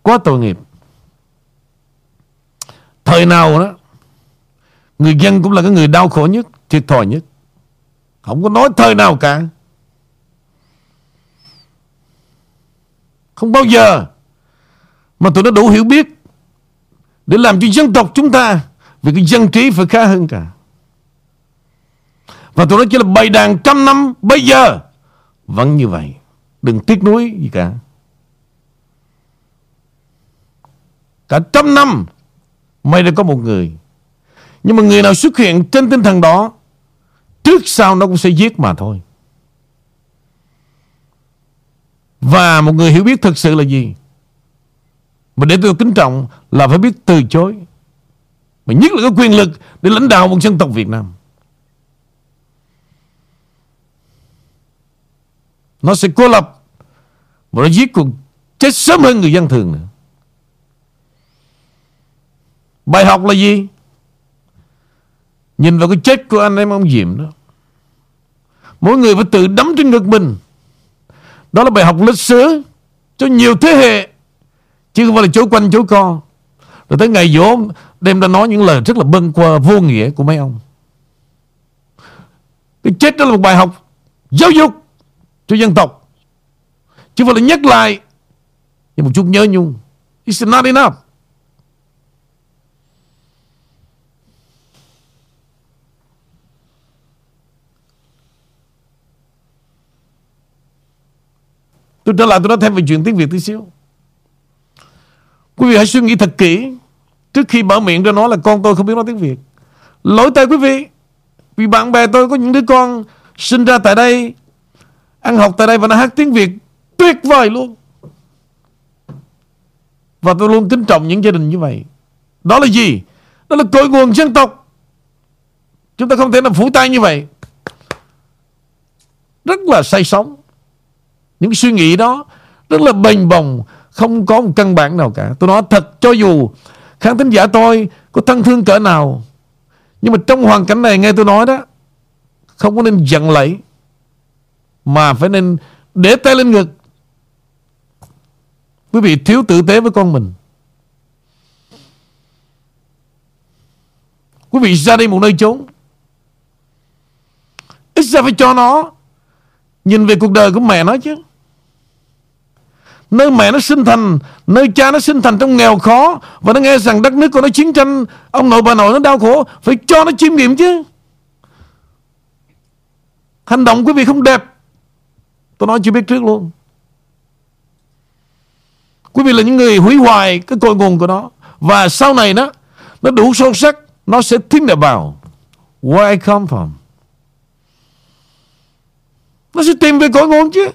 Quá tội nghiệp. Thời nào đó Người dân cũng là cái người đau khổ nhất, Thiệt thòi nhất. Không có nói thời nào cả. Không bao giờ Mà tụi nó đủ hiểu biết Để làm cho dân tộc chúng ta, Vì cái dân trí phải khá hơn cả. Và tụi nó chỉ là bày đàn trăm năm, Bây giờ Vẫn như vậy. Đừng tiếc nuối gì cả. Cả trăm năm May đã có một người. Nhưng mà người nào xuất hiện trên tinh thần đó, Trước sau nó cũng sẽ giết mà thôi. Và một người hiểu biết thực sự là gì? Mà để tôi kính trọng Là phải biết từ chối. Mà nhất là cái quyền lực Để lãnh đạo một dân tộc Việt Nam. Nó sẽ cô lập Và nó giết cuộc chết sớm hơn người dân thường nữa. Bài học là gì? Nhìn vào cái chết của anh em ông Diệm đó. Mỗi người phải tự đấm trên ngực mình. Đó là bài học lịch sử Cho nhiều thế hệ, Chứ không phải là chỗ quanh, chỗ co. Rồi tới ngày dỗ, Đem ra nói những lời rất là bâng quơ vô nghĩa của mấy ông. Cái chết đó là một bài học Giáo dục cho dân tộc. Chứ không phải là nhắc lại. Nhưng một chút nhớ nhung, It's not enough. Tôi trở lại tôi nói thêm về chuyện tiếng Việt tí xíu. Quý vị hãy suy nghĩ thật kỹ. Trước khi mở miệng ra nói là con tôi không biết nói tiếng Việt. Lỗi tại quý vị. Vì bạn bè tôi có những đứa con Sinh ra tại đây, Ăn học tại đây và nó hát tiếng Việt Tuyệt vời luôn. Và tôi luôn kính trọng những gia đình như vậy. Đó là gì? Đó là cội nguồn dân tộc. Chúng ta không thể làm phủ tay như vậy. Rất là say sóng những suy nghĩ đó rất là bềnh bồng, không có một căn bản nào cả. Tôi nói thật cho dù khán thính giả tôi có thân thương cỡ nào, nhưng mà trong hoàn cảnh này nghe tôi nói đó, không có nên giận lẫy, mà phải nên để tay lên ngực. Quý vị thiếu tử tế với con mình. Quý vị ra đi một nơi trốn Ít ra phải cho nó Nhìn về cuộc đời của mẹ nó chứ nơi mẹ nó sinh thành, nơi cha nó sinh thành trong nghèo khó và nó nghe rằng đất nước của nó chiến tranh, ông nội bà nội nó đau khổ, phải cho nó chiêm nghiệm chứ. Hành động quý vị không đẹp. Tôi nói chưa biết trước luôn. Quý vị là những người hủy hoại cái cội nguồn của nó. Và sau này nó nó đủ sâu sắc, nó sẽ think about where I come from. Nó sẽ tìm về cội nguồn chứ.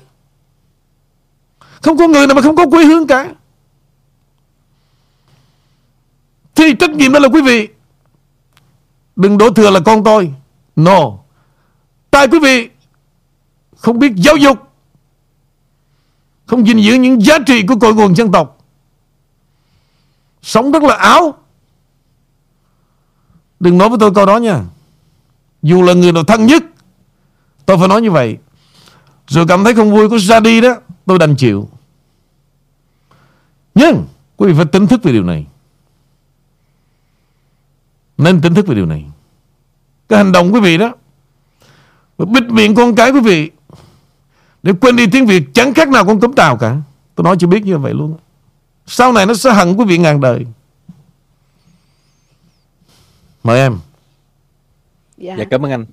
Không có người nào mà không có quê hương cả. Thì trách nhiệm đó là quý vị. Đừng đổ thừa là con tôi. No. Tại quý vị không biết giáo dục, không gìn giữ những giá trị của cội nguồn dân tộc. Sống rất là áo. Đừng nói với tôi câu đó nha. Dù là người nào thân nhất, tôi phải nói như vậy. Rồi cảm thấy không vui có ra đi đó, tôi đành chịu. Nhưng quý vị phải tỉnh thức về điều này. Nên tỉnh thức về điều này. Cái hành động quý vị đó bịt miệng con cái quý vị để quên đi tiếng Việt chẳng khác nào con cấm tàu cả. Tôi nói chưa biết như vậy luôn. Sau này nó sẽ hận quý vị ngàn đời. Mời em. Dạ, dạ cảm ơn anh.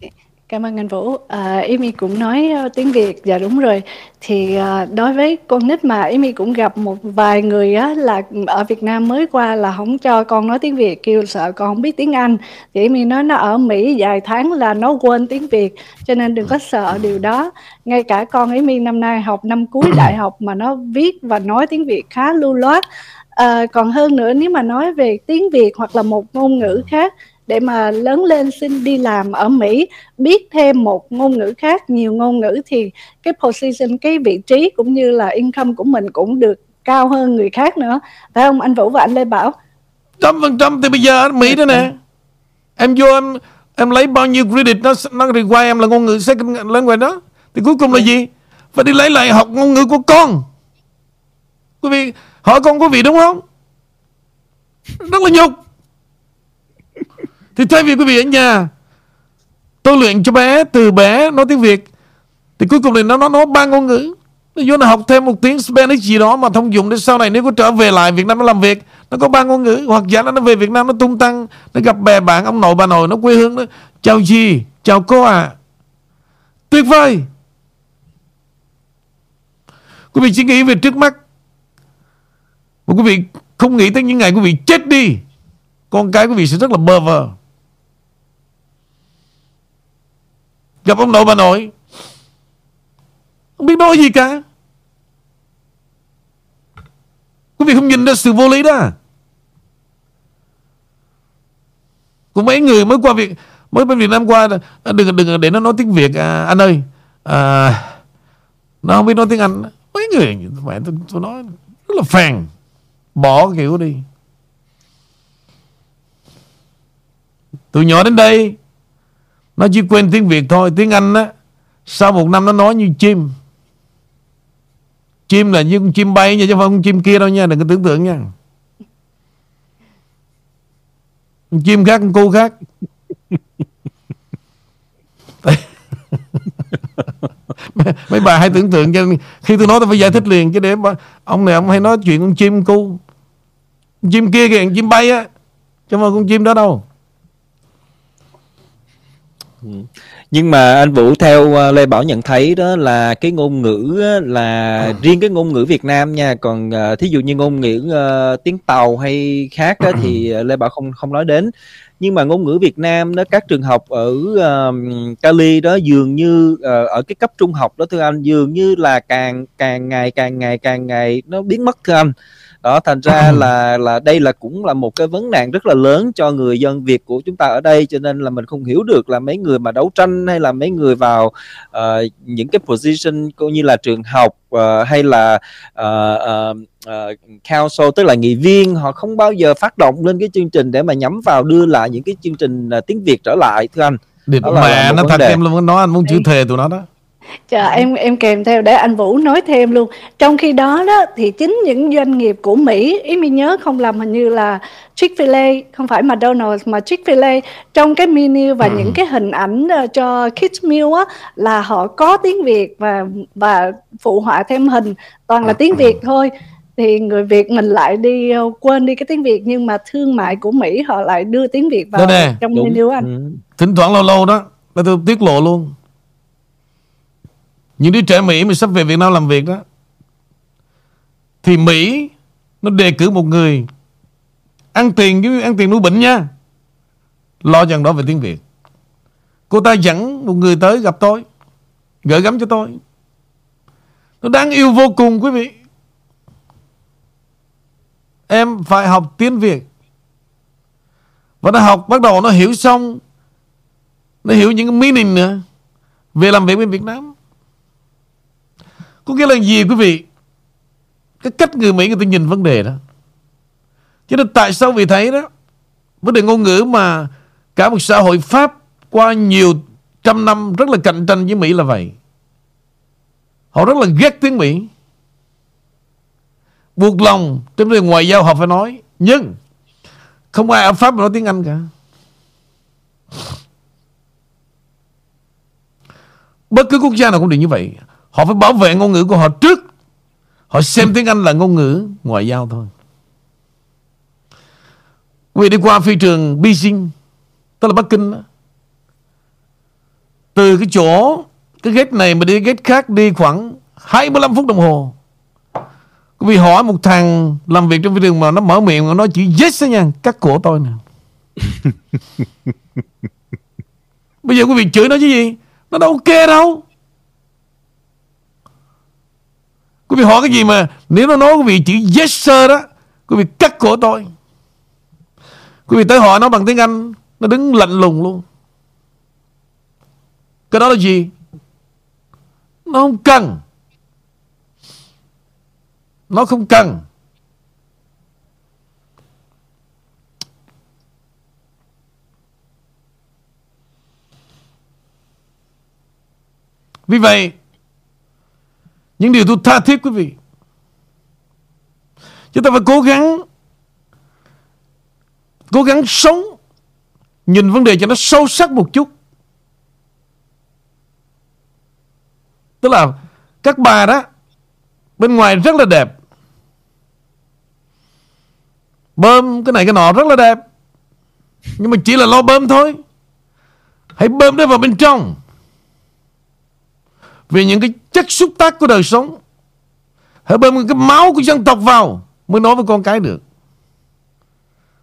Cảm ơn anh Vũ. À, Amy cũng nói uh, tiếng Việt, dạ đúng rồi. Thì uh, đối với con nít mà Amy cũng gặp một vài người á, là ở Việt Nam mới qua là không cho con nói tiếng Việt, kêu sợ con không biết tiếng Anh. Thì Amy nói nó ở Mỹ vài tháng là nó quên tiếng Việt, cho nên đừng có sợ điều đó. Ngay cả con Amy năm nay học năm cuối đại học mà nó viết và nói tiếng Việt khá lưu loát. À, còn hơn nữa nếu mà nói về tiếng Việt hoặc là một ngôn ngữ khác để mà lớn lên xin đi làm ở Mỹ biết thêm một ngôn ngữ khác nhiều ngôn ngữ thì cái position cái vị trí cũng như là income của mình cũng được cao hơn người khác nữa. Phải không? Anh Vũ và anh Lê Bảo? Trăm phần trăm. Thì bây giờ ở Mỹ đó nè. Em vô em em lấy bao nhiêu credit nó nó require em là ngôn ngữ second language đó. Thì cuối cùng là gì? Phải đi lấy lại học ngôn ngữ của con. Quý vị hỏi con quý vị đúng không? Rất là nhục thì thay vì quý vị ở nhà, tôi luyện cho bé, từ bé nói tiếng Việt, thì cuối cùng thì nó nó nói ba ngôn ngữ. Nó vô nó học thêm một tiếng Spanish gì đó mà thông dụng để sau này nếu có trở về lại Việt Nam nó làm việc, nó có ba ngôn ngữ. Hoặc giả nó về Việt Nam nó tung tăng, nó gặp bè bạn, ông nội bà nội, nó quê hương, nó chào gì chào cô à tuyệt vời! Quý vị chỉ nghĩ về trước mắt. Mà quý vị không nghĩ tới những ngày quý vị chết đi, con cái quý vị sẽ rất là bơ vơ. Gặp ông nội bà nội. Không biết nói gì cả. Quý vị không nhìn ra sự vô lý đó. Có mấy người mới qua Việt Mới bên Việt Nam qua Đừng đừng để nó nói tiếng Việt. À, Anh ơi à, Nó không biết nói tiếng Anh. Mấy người mẹ tôi, tôi nói Rất là phèn. Bỏ kiểu đi. Từ nhỏ đến đây nó chỉ quên tiếng Việt thôi Tiếng Anh á. Sau một năm nó nói như chim. Chim là như con chim bay nha Chứ không con chim kia đâu nha Đừng có tưởng tượng nha. Con Chim khác con cô khác. Mấy bà hay tưởng tượng cho khi tôi nói tôi phải giải thích liền chứ để bà, ông này ông hay nói chuyện con chim cu. Chim kia kìa chim bay á. Chứ không con chim đó đâu. Nhưng mà anh Vũ theo uh, Lê Bảo nhận thấy đó là cái ngôn ngữ là à. riêng cái ngôn ngữ Việt Nam nha, còn uh, thí dụ như ngôn ngữ uh, tiếng Tàu hay khác đó, thì uh, Lê Bảo không không nói đến. Nhưng mà ngôn ngữ Việt Nam đó các trường học ở uh, Cali đó dường như uh, ở cái cấp trung học đó thưa anh dường như là càng càng ngày càng ngày càng ngày nó biến mất thưa anh đó thành ra là là đây là cũng là một cái vấn nạn rất là lớn cho người dân Việt của chúng ta ở đây cho nên là mình không hiểu được là mấy người mà đấu tranh hay là mấy người vào uh, những cái position cũng như là trường học uh, hay là uh, uh, uh, council tức là nghị viên họ không bao giờ phát động lên cái chương trình để mà nhắm vào đưa lại những cái chương trình uh, tiếng Việt trở lại thưa anh. Địt mẹ nó thật em luôn nói anh muốn chữ thề tụi nó đó Dạ, em em kèm theo để anh Vũ nói thêm luôn. Trong khi đó đó thì chính những doanh nghiệp của Mỹ, ý mình nhớ không lầm hình như là Chick-fil-A, không phải McDonald's mà Chick-fil-A trong cái menu và những cái hình ảnh ờ, cho kids meal á là họ có tiếng Việt và và phụ họa thêm hình toàn là tiếng Việt thôi. Thì người Việt mình lại đi ờ, quên đi cái tiếng Việt nhưng mà thương mại của Mỹ họ lại đưa tiếng Việt vào nè, trong đúng. menu anh. Ừ. Thỉnh thoảng lâu lâu đó tôi tiết lộ luôn những đứa trẻ Mỹ mà sắp về Việt Nam làm việc đó, Thì Mỹ Nó đề cử một người Ăn tiền với ăn tiền nuôi bệnh nha. Lo rằng đó về tiếng Việt. Cô ta dẫn một người tới gặp tôi, Gửi gắm cho tôi. Nó đáng yêu vô cùng, quý vị. Em phải học tiếng Việt. Và nó học, bắt đầu nó hiểu xong, Nó hiểu những cái meaning nữa. Về làm việc bên Việt Nam. Có nghĩa là gì quý vị? Cái cách người Mỹ người ta nhìn vấn đề đó. Cho nên tại sao vì thấy đó? Vấn đề ngôn ngữ mà Cả một xã hội Pháp Qua nhiều trăm năm rất là cạnh tranh với Mỹ là vậy. Họ rất là ghét tiếng Mỹ. Buộc lòng Trong vấn đề ngoại giao họ phải nói. Nhưng Không ai ở Pháp mà nói tiếng Anh cả. Bất cứ quốc gia nào cũng đều như vậy. Họ phải bảo vệ ngôn ngữ của họ trước. Họ xem tiếng Anh là ngôn ngữ ngoại giao thôi. Quý vị đi qua phi trường Beijing Tức là Bắc Kinh đó. Từ cái chỗ Cái gate này mà đi gate khác đi khoảng 25 phút đồng hồ. Quý vị hỏi một thằng Làm việc trong phi trường mà nó mở miệng Mà nói chỉ yes đó nha Cắt cổ tôi nè. Bây giờ quý vị chửi nó chứ gì? Nó đâu ok đâu Quý vị hỏi cái gì mà Nếu nó nói quý vị chữ yes, sir đó Quý vị cắt cổ tôi. Quý vị tới hỏi nó bằng tiếng Anh, Nó đứng lạnh lùng luôn. Cái đó là gì? Nó không cần. Nó không cần. Vì vậy những điều tôi tha thiết quý vị. Chúng ta phải cố gắng Cố gắng sống, Nhìn vấn đề cho nó sâu sắc một chút. Tức là Các bà đó, Bên ngoài rất là đẹp. Bơm, cái này cái nọ rất là đẹp. Nhưng mà chỉ là lo bơm thôi. Hãy bơm nó vào bên trong. Vì những cái chất xúc tác của đời sống. Hãy bơm cái máu của dân tộc vào Mới nói với con cái được.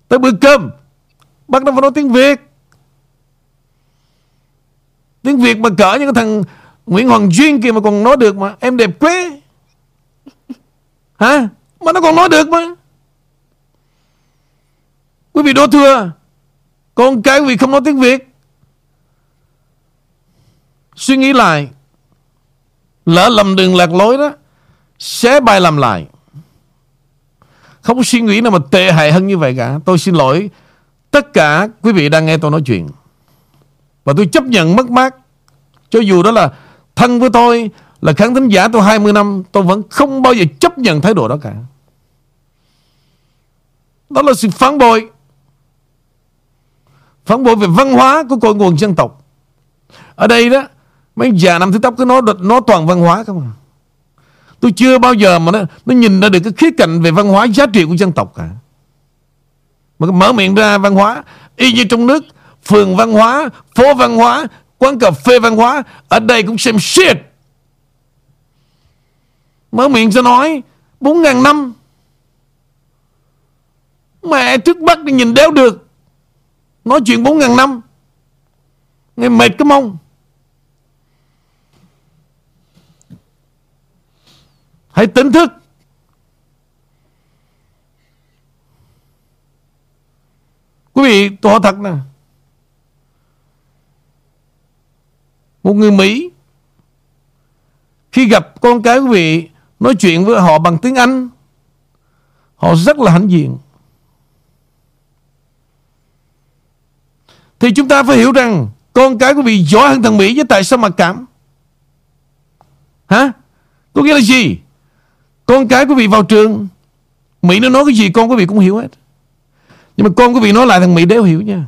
Tới bữa cơm Bắt đầu phải nói tiếng Việt. Tiếng Việt mà cỡ những cái thằng Nguyễn Hoàng Duyên kia mà còn nói được mà Em đẹp quê, Hả? Mà nó còn nói được mà. Quý vị đố thưa, Con cái quý vị không nói tiếng Việt. Suy nghĩ lại Lỡ lầm đường lạc lối đó, sẽ bài làm lại. Không có suy nghĩ nào mà tệ hại hơn như vậy cả. Tôi xin lỗi Tất cả quý vị đang nghe tôi nói chuyện. Và tôi chấp nhận mất mát. Cho dù đó là thân với tôi, Là khán thính giả tôi 20 năm, Tôi vẫn không bao giờ chấp nhận thái độ đó cả. Đó là sự phản bội. Phản bội về văn hóa của cội nguồn dân tộc. Ở đây đó Mấy già năm thứ tóc cứ nói nó toàn văn hóa không à? Tôi chưa bao giờ mà nó, nó nhìn ra được cái khía cạnh về văn hóa giá trị của dân tộc cả. Mà mở miệng ra văn hóa Y như trong nước Phường văn hóa, phố văn hóa Quán cà phê văn hóa Ở đây cũng xem shit. Mở miệng ra nói 4.000 năm. Mẹ trước mắt đi nhìn đéo được. Nói chuyện 4.000 năm. Nghe mệt cái mông. Hãy tỉnh thức Quý vị, tôi hỏi thật nè Một người Mỹ, Khi gặp con cái quý vị, Nói chuyện với họ bằng tiếng Anh, Họ rất là hãnh diện Thì chúng ta phải hiểu rằng, Con cái quý vị giỏi hơn thằng Mỹ Với tại sao mà cảm Hả? Có nghĩa là gì? Con cái quý vị vào trường, Mỹ nó nói cái gì con quý vị cũng hiểu hết. Nhưng mà con quý vị nói lại thằng Mỹ đéo hiểu nha.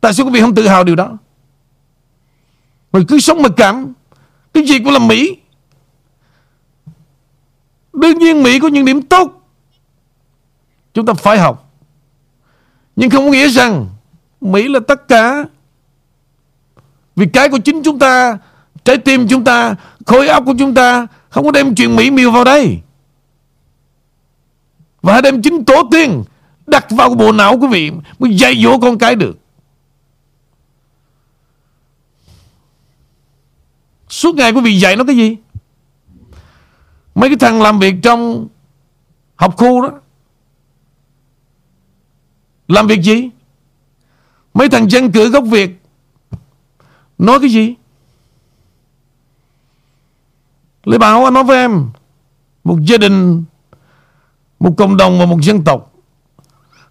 Tại sao quý vị không tự hào điều đó? Mà cứ sống mặc cảm. Cái gì cũng là Mỹ. Đương nhiên Mỹ có những điểm tốt. Chúng ta phải học. Nhưng không có nghĩa rằng Mỹ là tất cả. Vì cái của chính chúng ta, Trái tim chúng ta, Khối óc của chúng ta không có đem chuyện Mỹ miêu vào đây. Và đem chính tổ tiên Đặt vào bộ não của vị, Mới dạy dỗ con cái được. Suốt ngày quý vị dạy nó cái gì? Mấy cái thằng làm việc trong Học khu đó. Làm việc gì? Mấy thằng dân cử gốc Việt Nói cái gì? Lê Bảo anh nói với em, Một gia đình, Một cộng đồng và một dân tộc.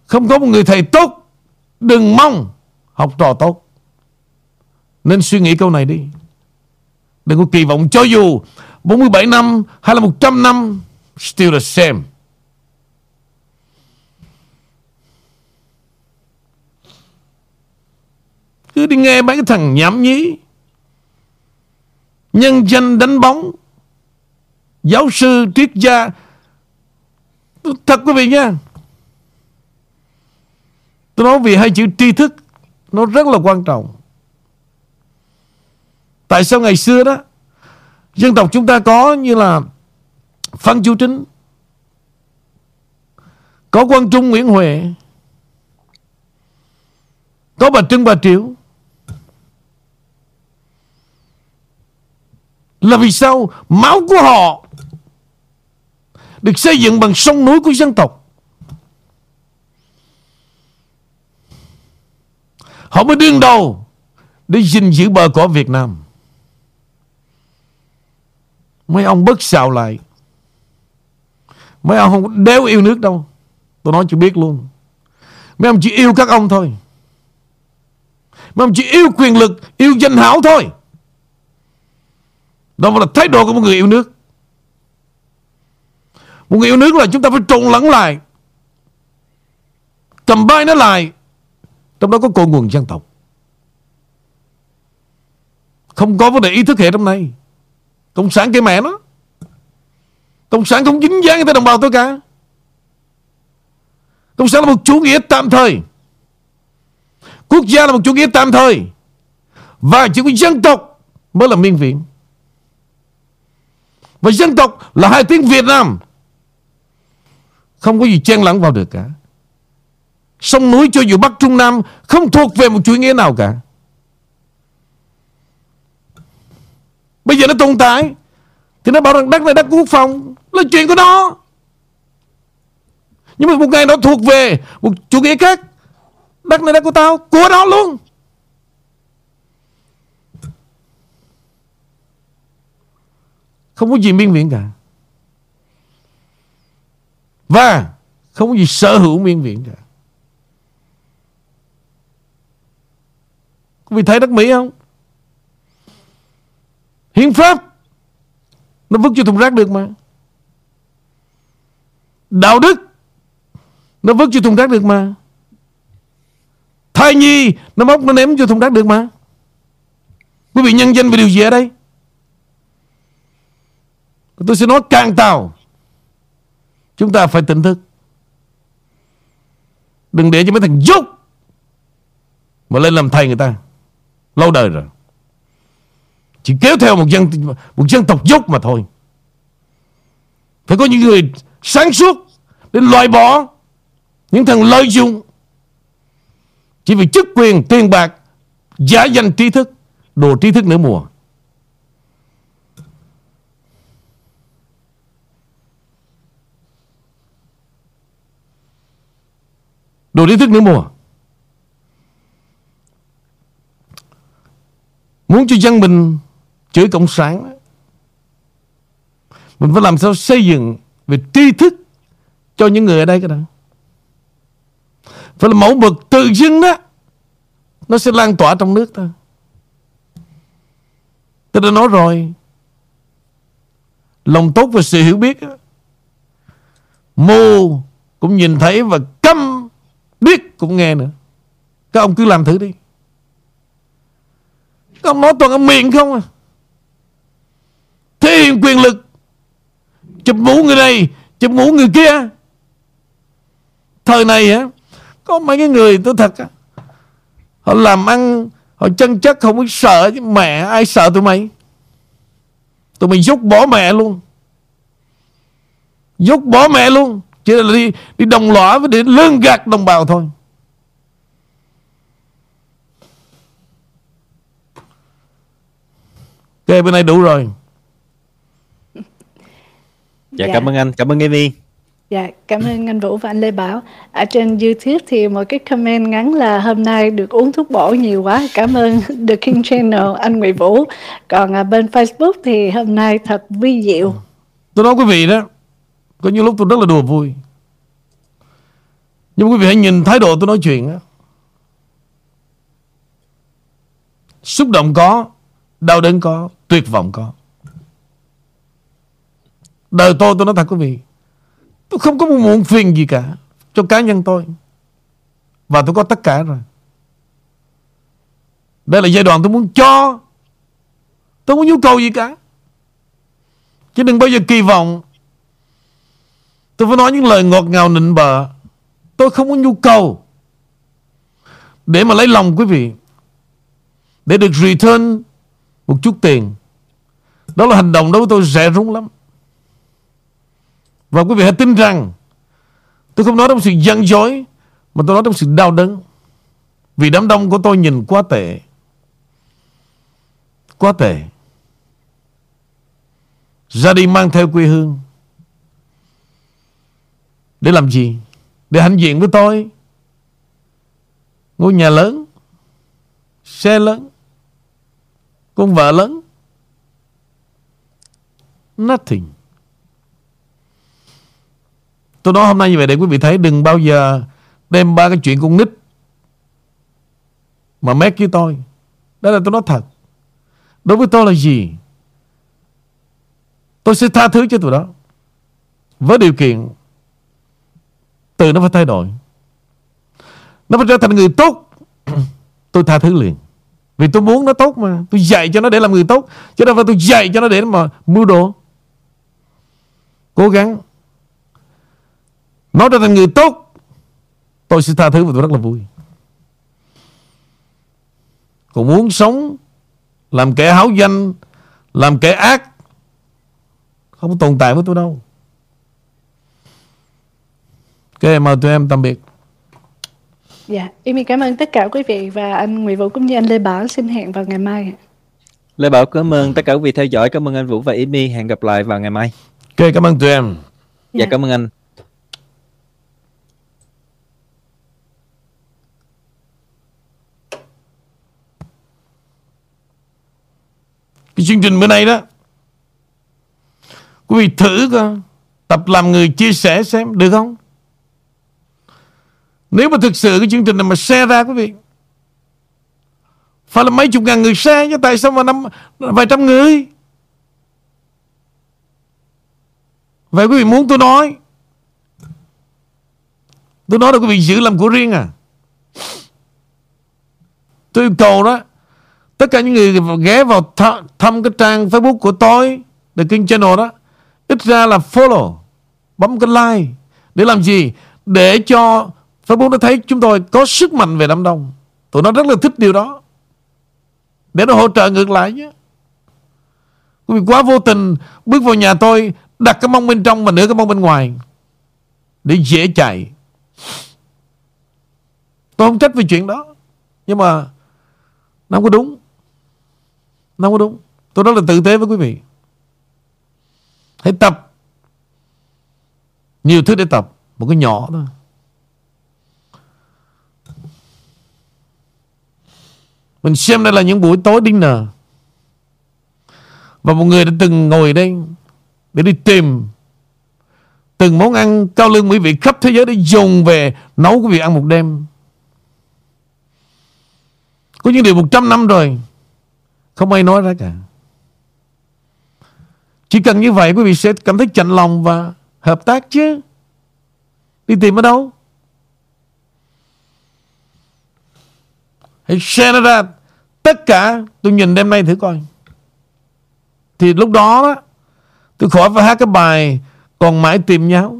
Không có một người thầy tốt, Đừng mong học trò tốt. Nên suy nghĩ câu này đi. Đừng có kỳ vọng, cho dù 47 năm hay là 100 năm, Still the same. Cứ đi nghe mấy cái thằng nhảm nhí, Nhân danh đánh bóng Giáo sư, triết gia. Thật quý vị nha. Tôi nói vì hai chữ tri thức Nó rất là quan trọng. Tại sao ngày xưa đó Dân tộc chúng ta có như là Phan Chu Trinh Có Quang Trung Nguyễn Huệ Có bà Trưng bà Triệu. Là vì sao Máu của họ được xây dựng bằng sông núi của dân tộc. Họ mới đương đầu Để gìn giữ bờ cõi Việt Nam. Mấy ông bất xào lại. Mấy ông không đéo yêu nước đâu. Tôi nói chưa biết luôn. Mấy ông chỉ yêu các ông thôi. Mấy ông chỉ yêu quyền lực, Yêu danh hảo thôi. Đó là thái độ của một người yêu nước. Một người yêu nước là chúng ta phải trộn lẫn lại. Cầm bay nó lại. Trong đó có cội nguồn dân tộc. Không có vấn đề ý thức hệ trong này. Cộng sản cái mẹ nó. Cộng sản không dính dáng tới đồng bào tôi cả. Cộng sản là một chủ nghĩa tạm thời. Quốc gia là một chủ nghĩa tạm thời. Và chỉ có dân tộc mới là miên viện Và dân tộc là hai tiếng Việt Nam. Không có gì chen lẫn vào được cả. Sông núi cho dù Bắc Trung Nam Không thuộc về một chủ nghĩa nào cả. Bây giờ nó tồn tại. Thì nó bảo rằng đất này đất quốc phòng. Là chuyện của nó. Nhưng mà một ngày nó thuộc về Một chủ nghĩa khác. Đất này đất của tao. Của nó luôn. Không có gì miên viện cả. Và Không có gì sở hữu miên viện cả. Quý vị thấy đất Mỹ không? Hiến pháp, Nó vứt cho thùng rác được mà. Đạo đức, Nó vứt cho thùng rác được mà. Thai nhi, Nó móc, nó ném cho thùng rác được mà. Quý vị nhân danh về điều gì ở đây? Tôi sẽ nói càng tàu Chúng ta phải tỉnh thức Đừng để cho mấy thằng dốt Mà lên làm thầy người ta Lâu đời rồi chỉ kéo theo một dân một dân tộc dốt mà thôi. Phải có những người sáng suốt để loại bỏ những thằng lợi dụng chỉ vì chức quyền, tiền bạc, giả danh trí thức, đồ trí thức nửa mùa. Đồ lý thức nửa mùa. Muốn cho dân mình chửi cộng sản mình phải làm sao xây dựng về tri thức cho những người ở đây cái đó phải là mẫu mực tự dưng đó nó sẽ lan tỏa trong nước ta, tôi đã nói rồi Lòng tốt và sự hiểu biết Mù cũng nhìn thấy Và biết cũng nghe nữa. Các ông cứ làm thử đi. Các ông nói toàn ở miệng không à. Thể hiện quyền lực. Chụp mũ người này, Chụp mũ người kia. Thời này á, Có mấy cái người tôi thật á, Họ làm ăn, Họ chân chất, không biết sợ chứ Mẹ, ai sợ tụi mày? Tụi mày dốc bỏ mẹ luôn. Dốc bỏ mẹ luôn. Chỉ là đi, đi đồng lõa với để lương gạt đồng bào thôi Ok bên này đủ rồi Dạ, dạ. cảm ơn anh, cảm ơn Amy. Dạ, cảm ơn anh Vũ và anh Lê Bảo. Ở trên YouTube thì một cái comment ngắn là hôm nay được uống thuốc bổ nhiều quá. Cảm ơn The King Channel, anh Nguyễn Vũ. Còn à, bên Facebook thì hôm nay thật vi diệu. Tôi nói quý vị đó, có những lúc tôi rất là đùa vui. Nhưng quý vị hãy nhìn thái độ tôi nói chuyện đó. Xúc động có, đau đớn có, tuyệt vọng có. Đời tôi tôi nói thật quý vị Tôi không có một muộn phiền gì cả Cho cá nhân tôi Và tôi có tất cả rồi Đây là giai đoạn tôi muốn cho Tôi không có nhu cầu gì cả Chứ đừng bao giờ kỳ vọng Tôi phải nói những lời ngọt ngào nịnh bợ. Tôi không có nhu cầu Để mà lấy lòng quý vị, Để được return Một chút tiền. Đó là hành động đối với tôi rẻ rúng lắm. Và quý vị hãy tin rằng, Tôi không nói trong sự gian dối, Mà tôi nói trong sự đau đớn. Vì đám đông của tôi nhìn quá tệ. Quá tệ. Ra đi mang theo quê hương. Để làm gì Để hãnh diện với tôi Ngôi nhà lớn, Xe lớn, Con vợ lớn Nothing Tôi nói hôm nay như vậy để quý vị thấy đừng bao giờ đem ba cái chuyện con nít mà mét với tôi. Đó là tôi nói thật. Đối với tôi là gì? Tôi sẽ tha thứ cho tụi đó. Với điều kiện từ nó phải thay đổi. Nó phải trở thành người tốt. tôi tha thứ liền. Vì tôi muốn nó tốt mà. Tôi dạy cho nó để làm người tốt. Chứ đâu phải tôi dạy cho nó để mà mưu đồ. Cố gắng nó trở thành người tốt Tôi sẽ tha thứ và tôi rất là vui Còn muốn sống, Làm kẻ háo danh, Làm kẻ ác, Không tồn tại với tôi đâu Ok mời tụi em tạm biệt Dạ, em cảm ơn tất cả quý vị và anh Nguyễn Vũ cũng như anh Lê Bảo xin hẹn vào ngày mai. Lê Bảo cảm ơn tất cả quý vị theo dõi, cảm ơn anh Vũ và Amy, hẹn gặp lại vào ngày mai. Ok, cảm ơn tụi em. Dạ, dạ cảm ơn anh. Cái chương trình bữa nay đó Quý vị thử coi Tập làm người chia sẻ xem Được không nếu mà thực sự cái chương trình này mà share ra, quý vị, Phải là mấy chục ngàn người share chứ, Tại sao mà năm, vài trăm người Vậy quý vị muốn tôi nói Tôi nói là quý vị giữ làm của riêng à Tôi yêu cầu đó, Tất cả những người ghé vào th- thăm cái trang Facebook của tôi, The King Channel đó, Ít ra là follow, Bấm cái like Để làm gì? Để cho Facebook nó thấy chúng tôi có sức mạnh về Đám Đông. Tụi nó rất là thích điều đó. Để nó hỗ trợ ngược lại chứ Quý vị quá vô tình Bước vào nhà tôi, Đặt cái mông bên trong và nửa cái mông bên ngoài Để dễ chạy. Tôi không trách về chuyện đó, Nhưng mà Nó không có đúng. Nó không có đúng. Tôi rất là tử tế với quý vị. Hãy tập Nhiều thứ để tập, Một cái nhỏ thôi. Mình xem đây là những buổi tối đinh Và một người đã từng ngồi đây Để đi tìm Từng món ăn cao lương mỹ vị khắp thế giới Để dùng về nấu quý vị ăn một đêm Có những điều 100 năm rồi, không ai nói ra cả Chỉ cần như vậy quý vị sẽ cảm thấy chạnh lòng và hợp tác chứ. Đi tìm ở đâu? Hãy share nó ra. Tất cả tôi nhìn đêm nay thử coi. Thì lúc đó, đó tôi khỏi phải hát cái bài còn mãi tìm nhau.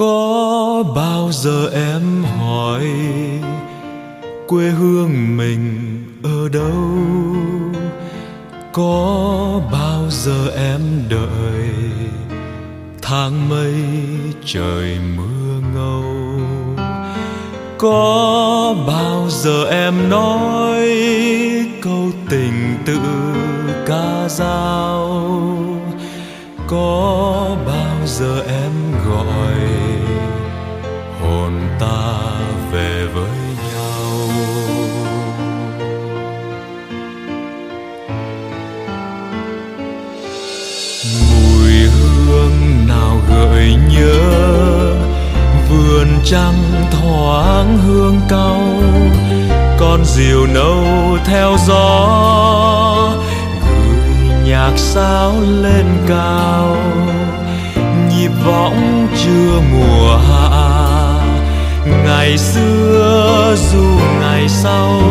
Có bao giờ em hỏi quê hương mình ở đâu? Có bao giờ em đợi tháng mây trời mưa ngâu? Có bao giờ em nói câu tình tự ca dao? Có bao giờ em gọi hồn ta về với nhau? Mùi hương nào gợi nhớ vườn trăng thoáng hương cau, con diều nâu theo gió nhạc sao lên cao, nhịp võng chưa mùa hạ. Ngày xưa dù ngày sau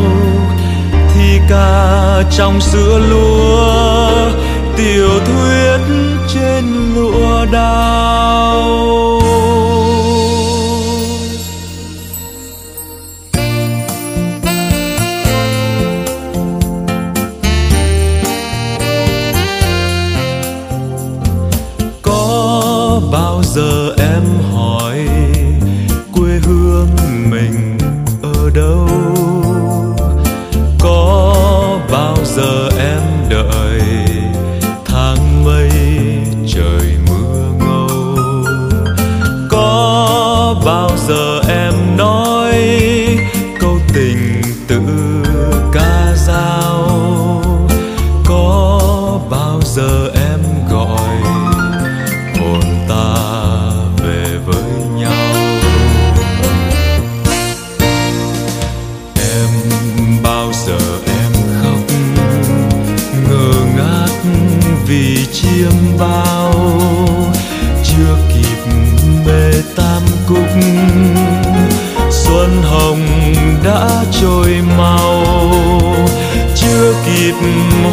thì ca trong sữa lúa, tiểu thuyết trên lụa đào.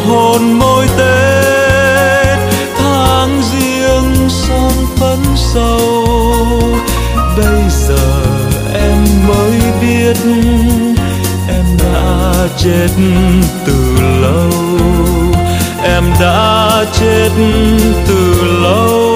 Hôn môi tết tháng riêng son phấn sâu. Bây giờ em mới biết em đã chết từ lâu. Em đã chết từ lâu.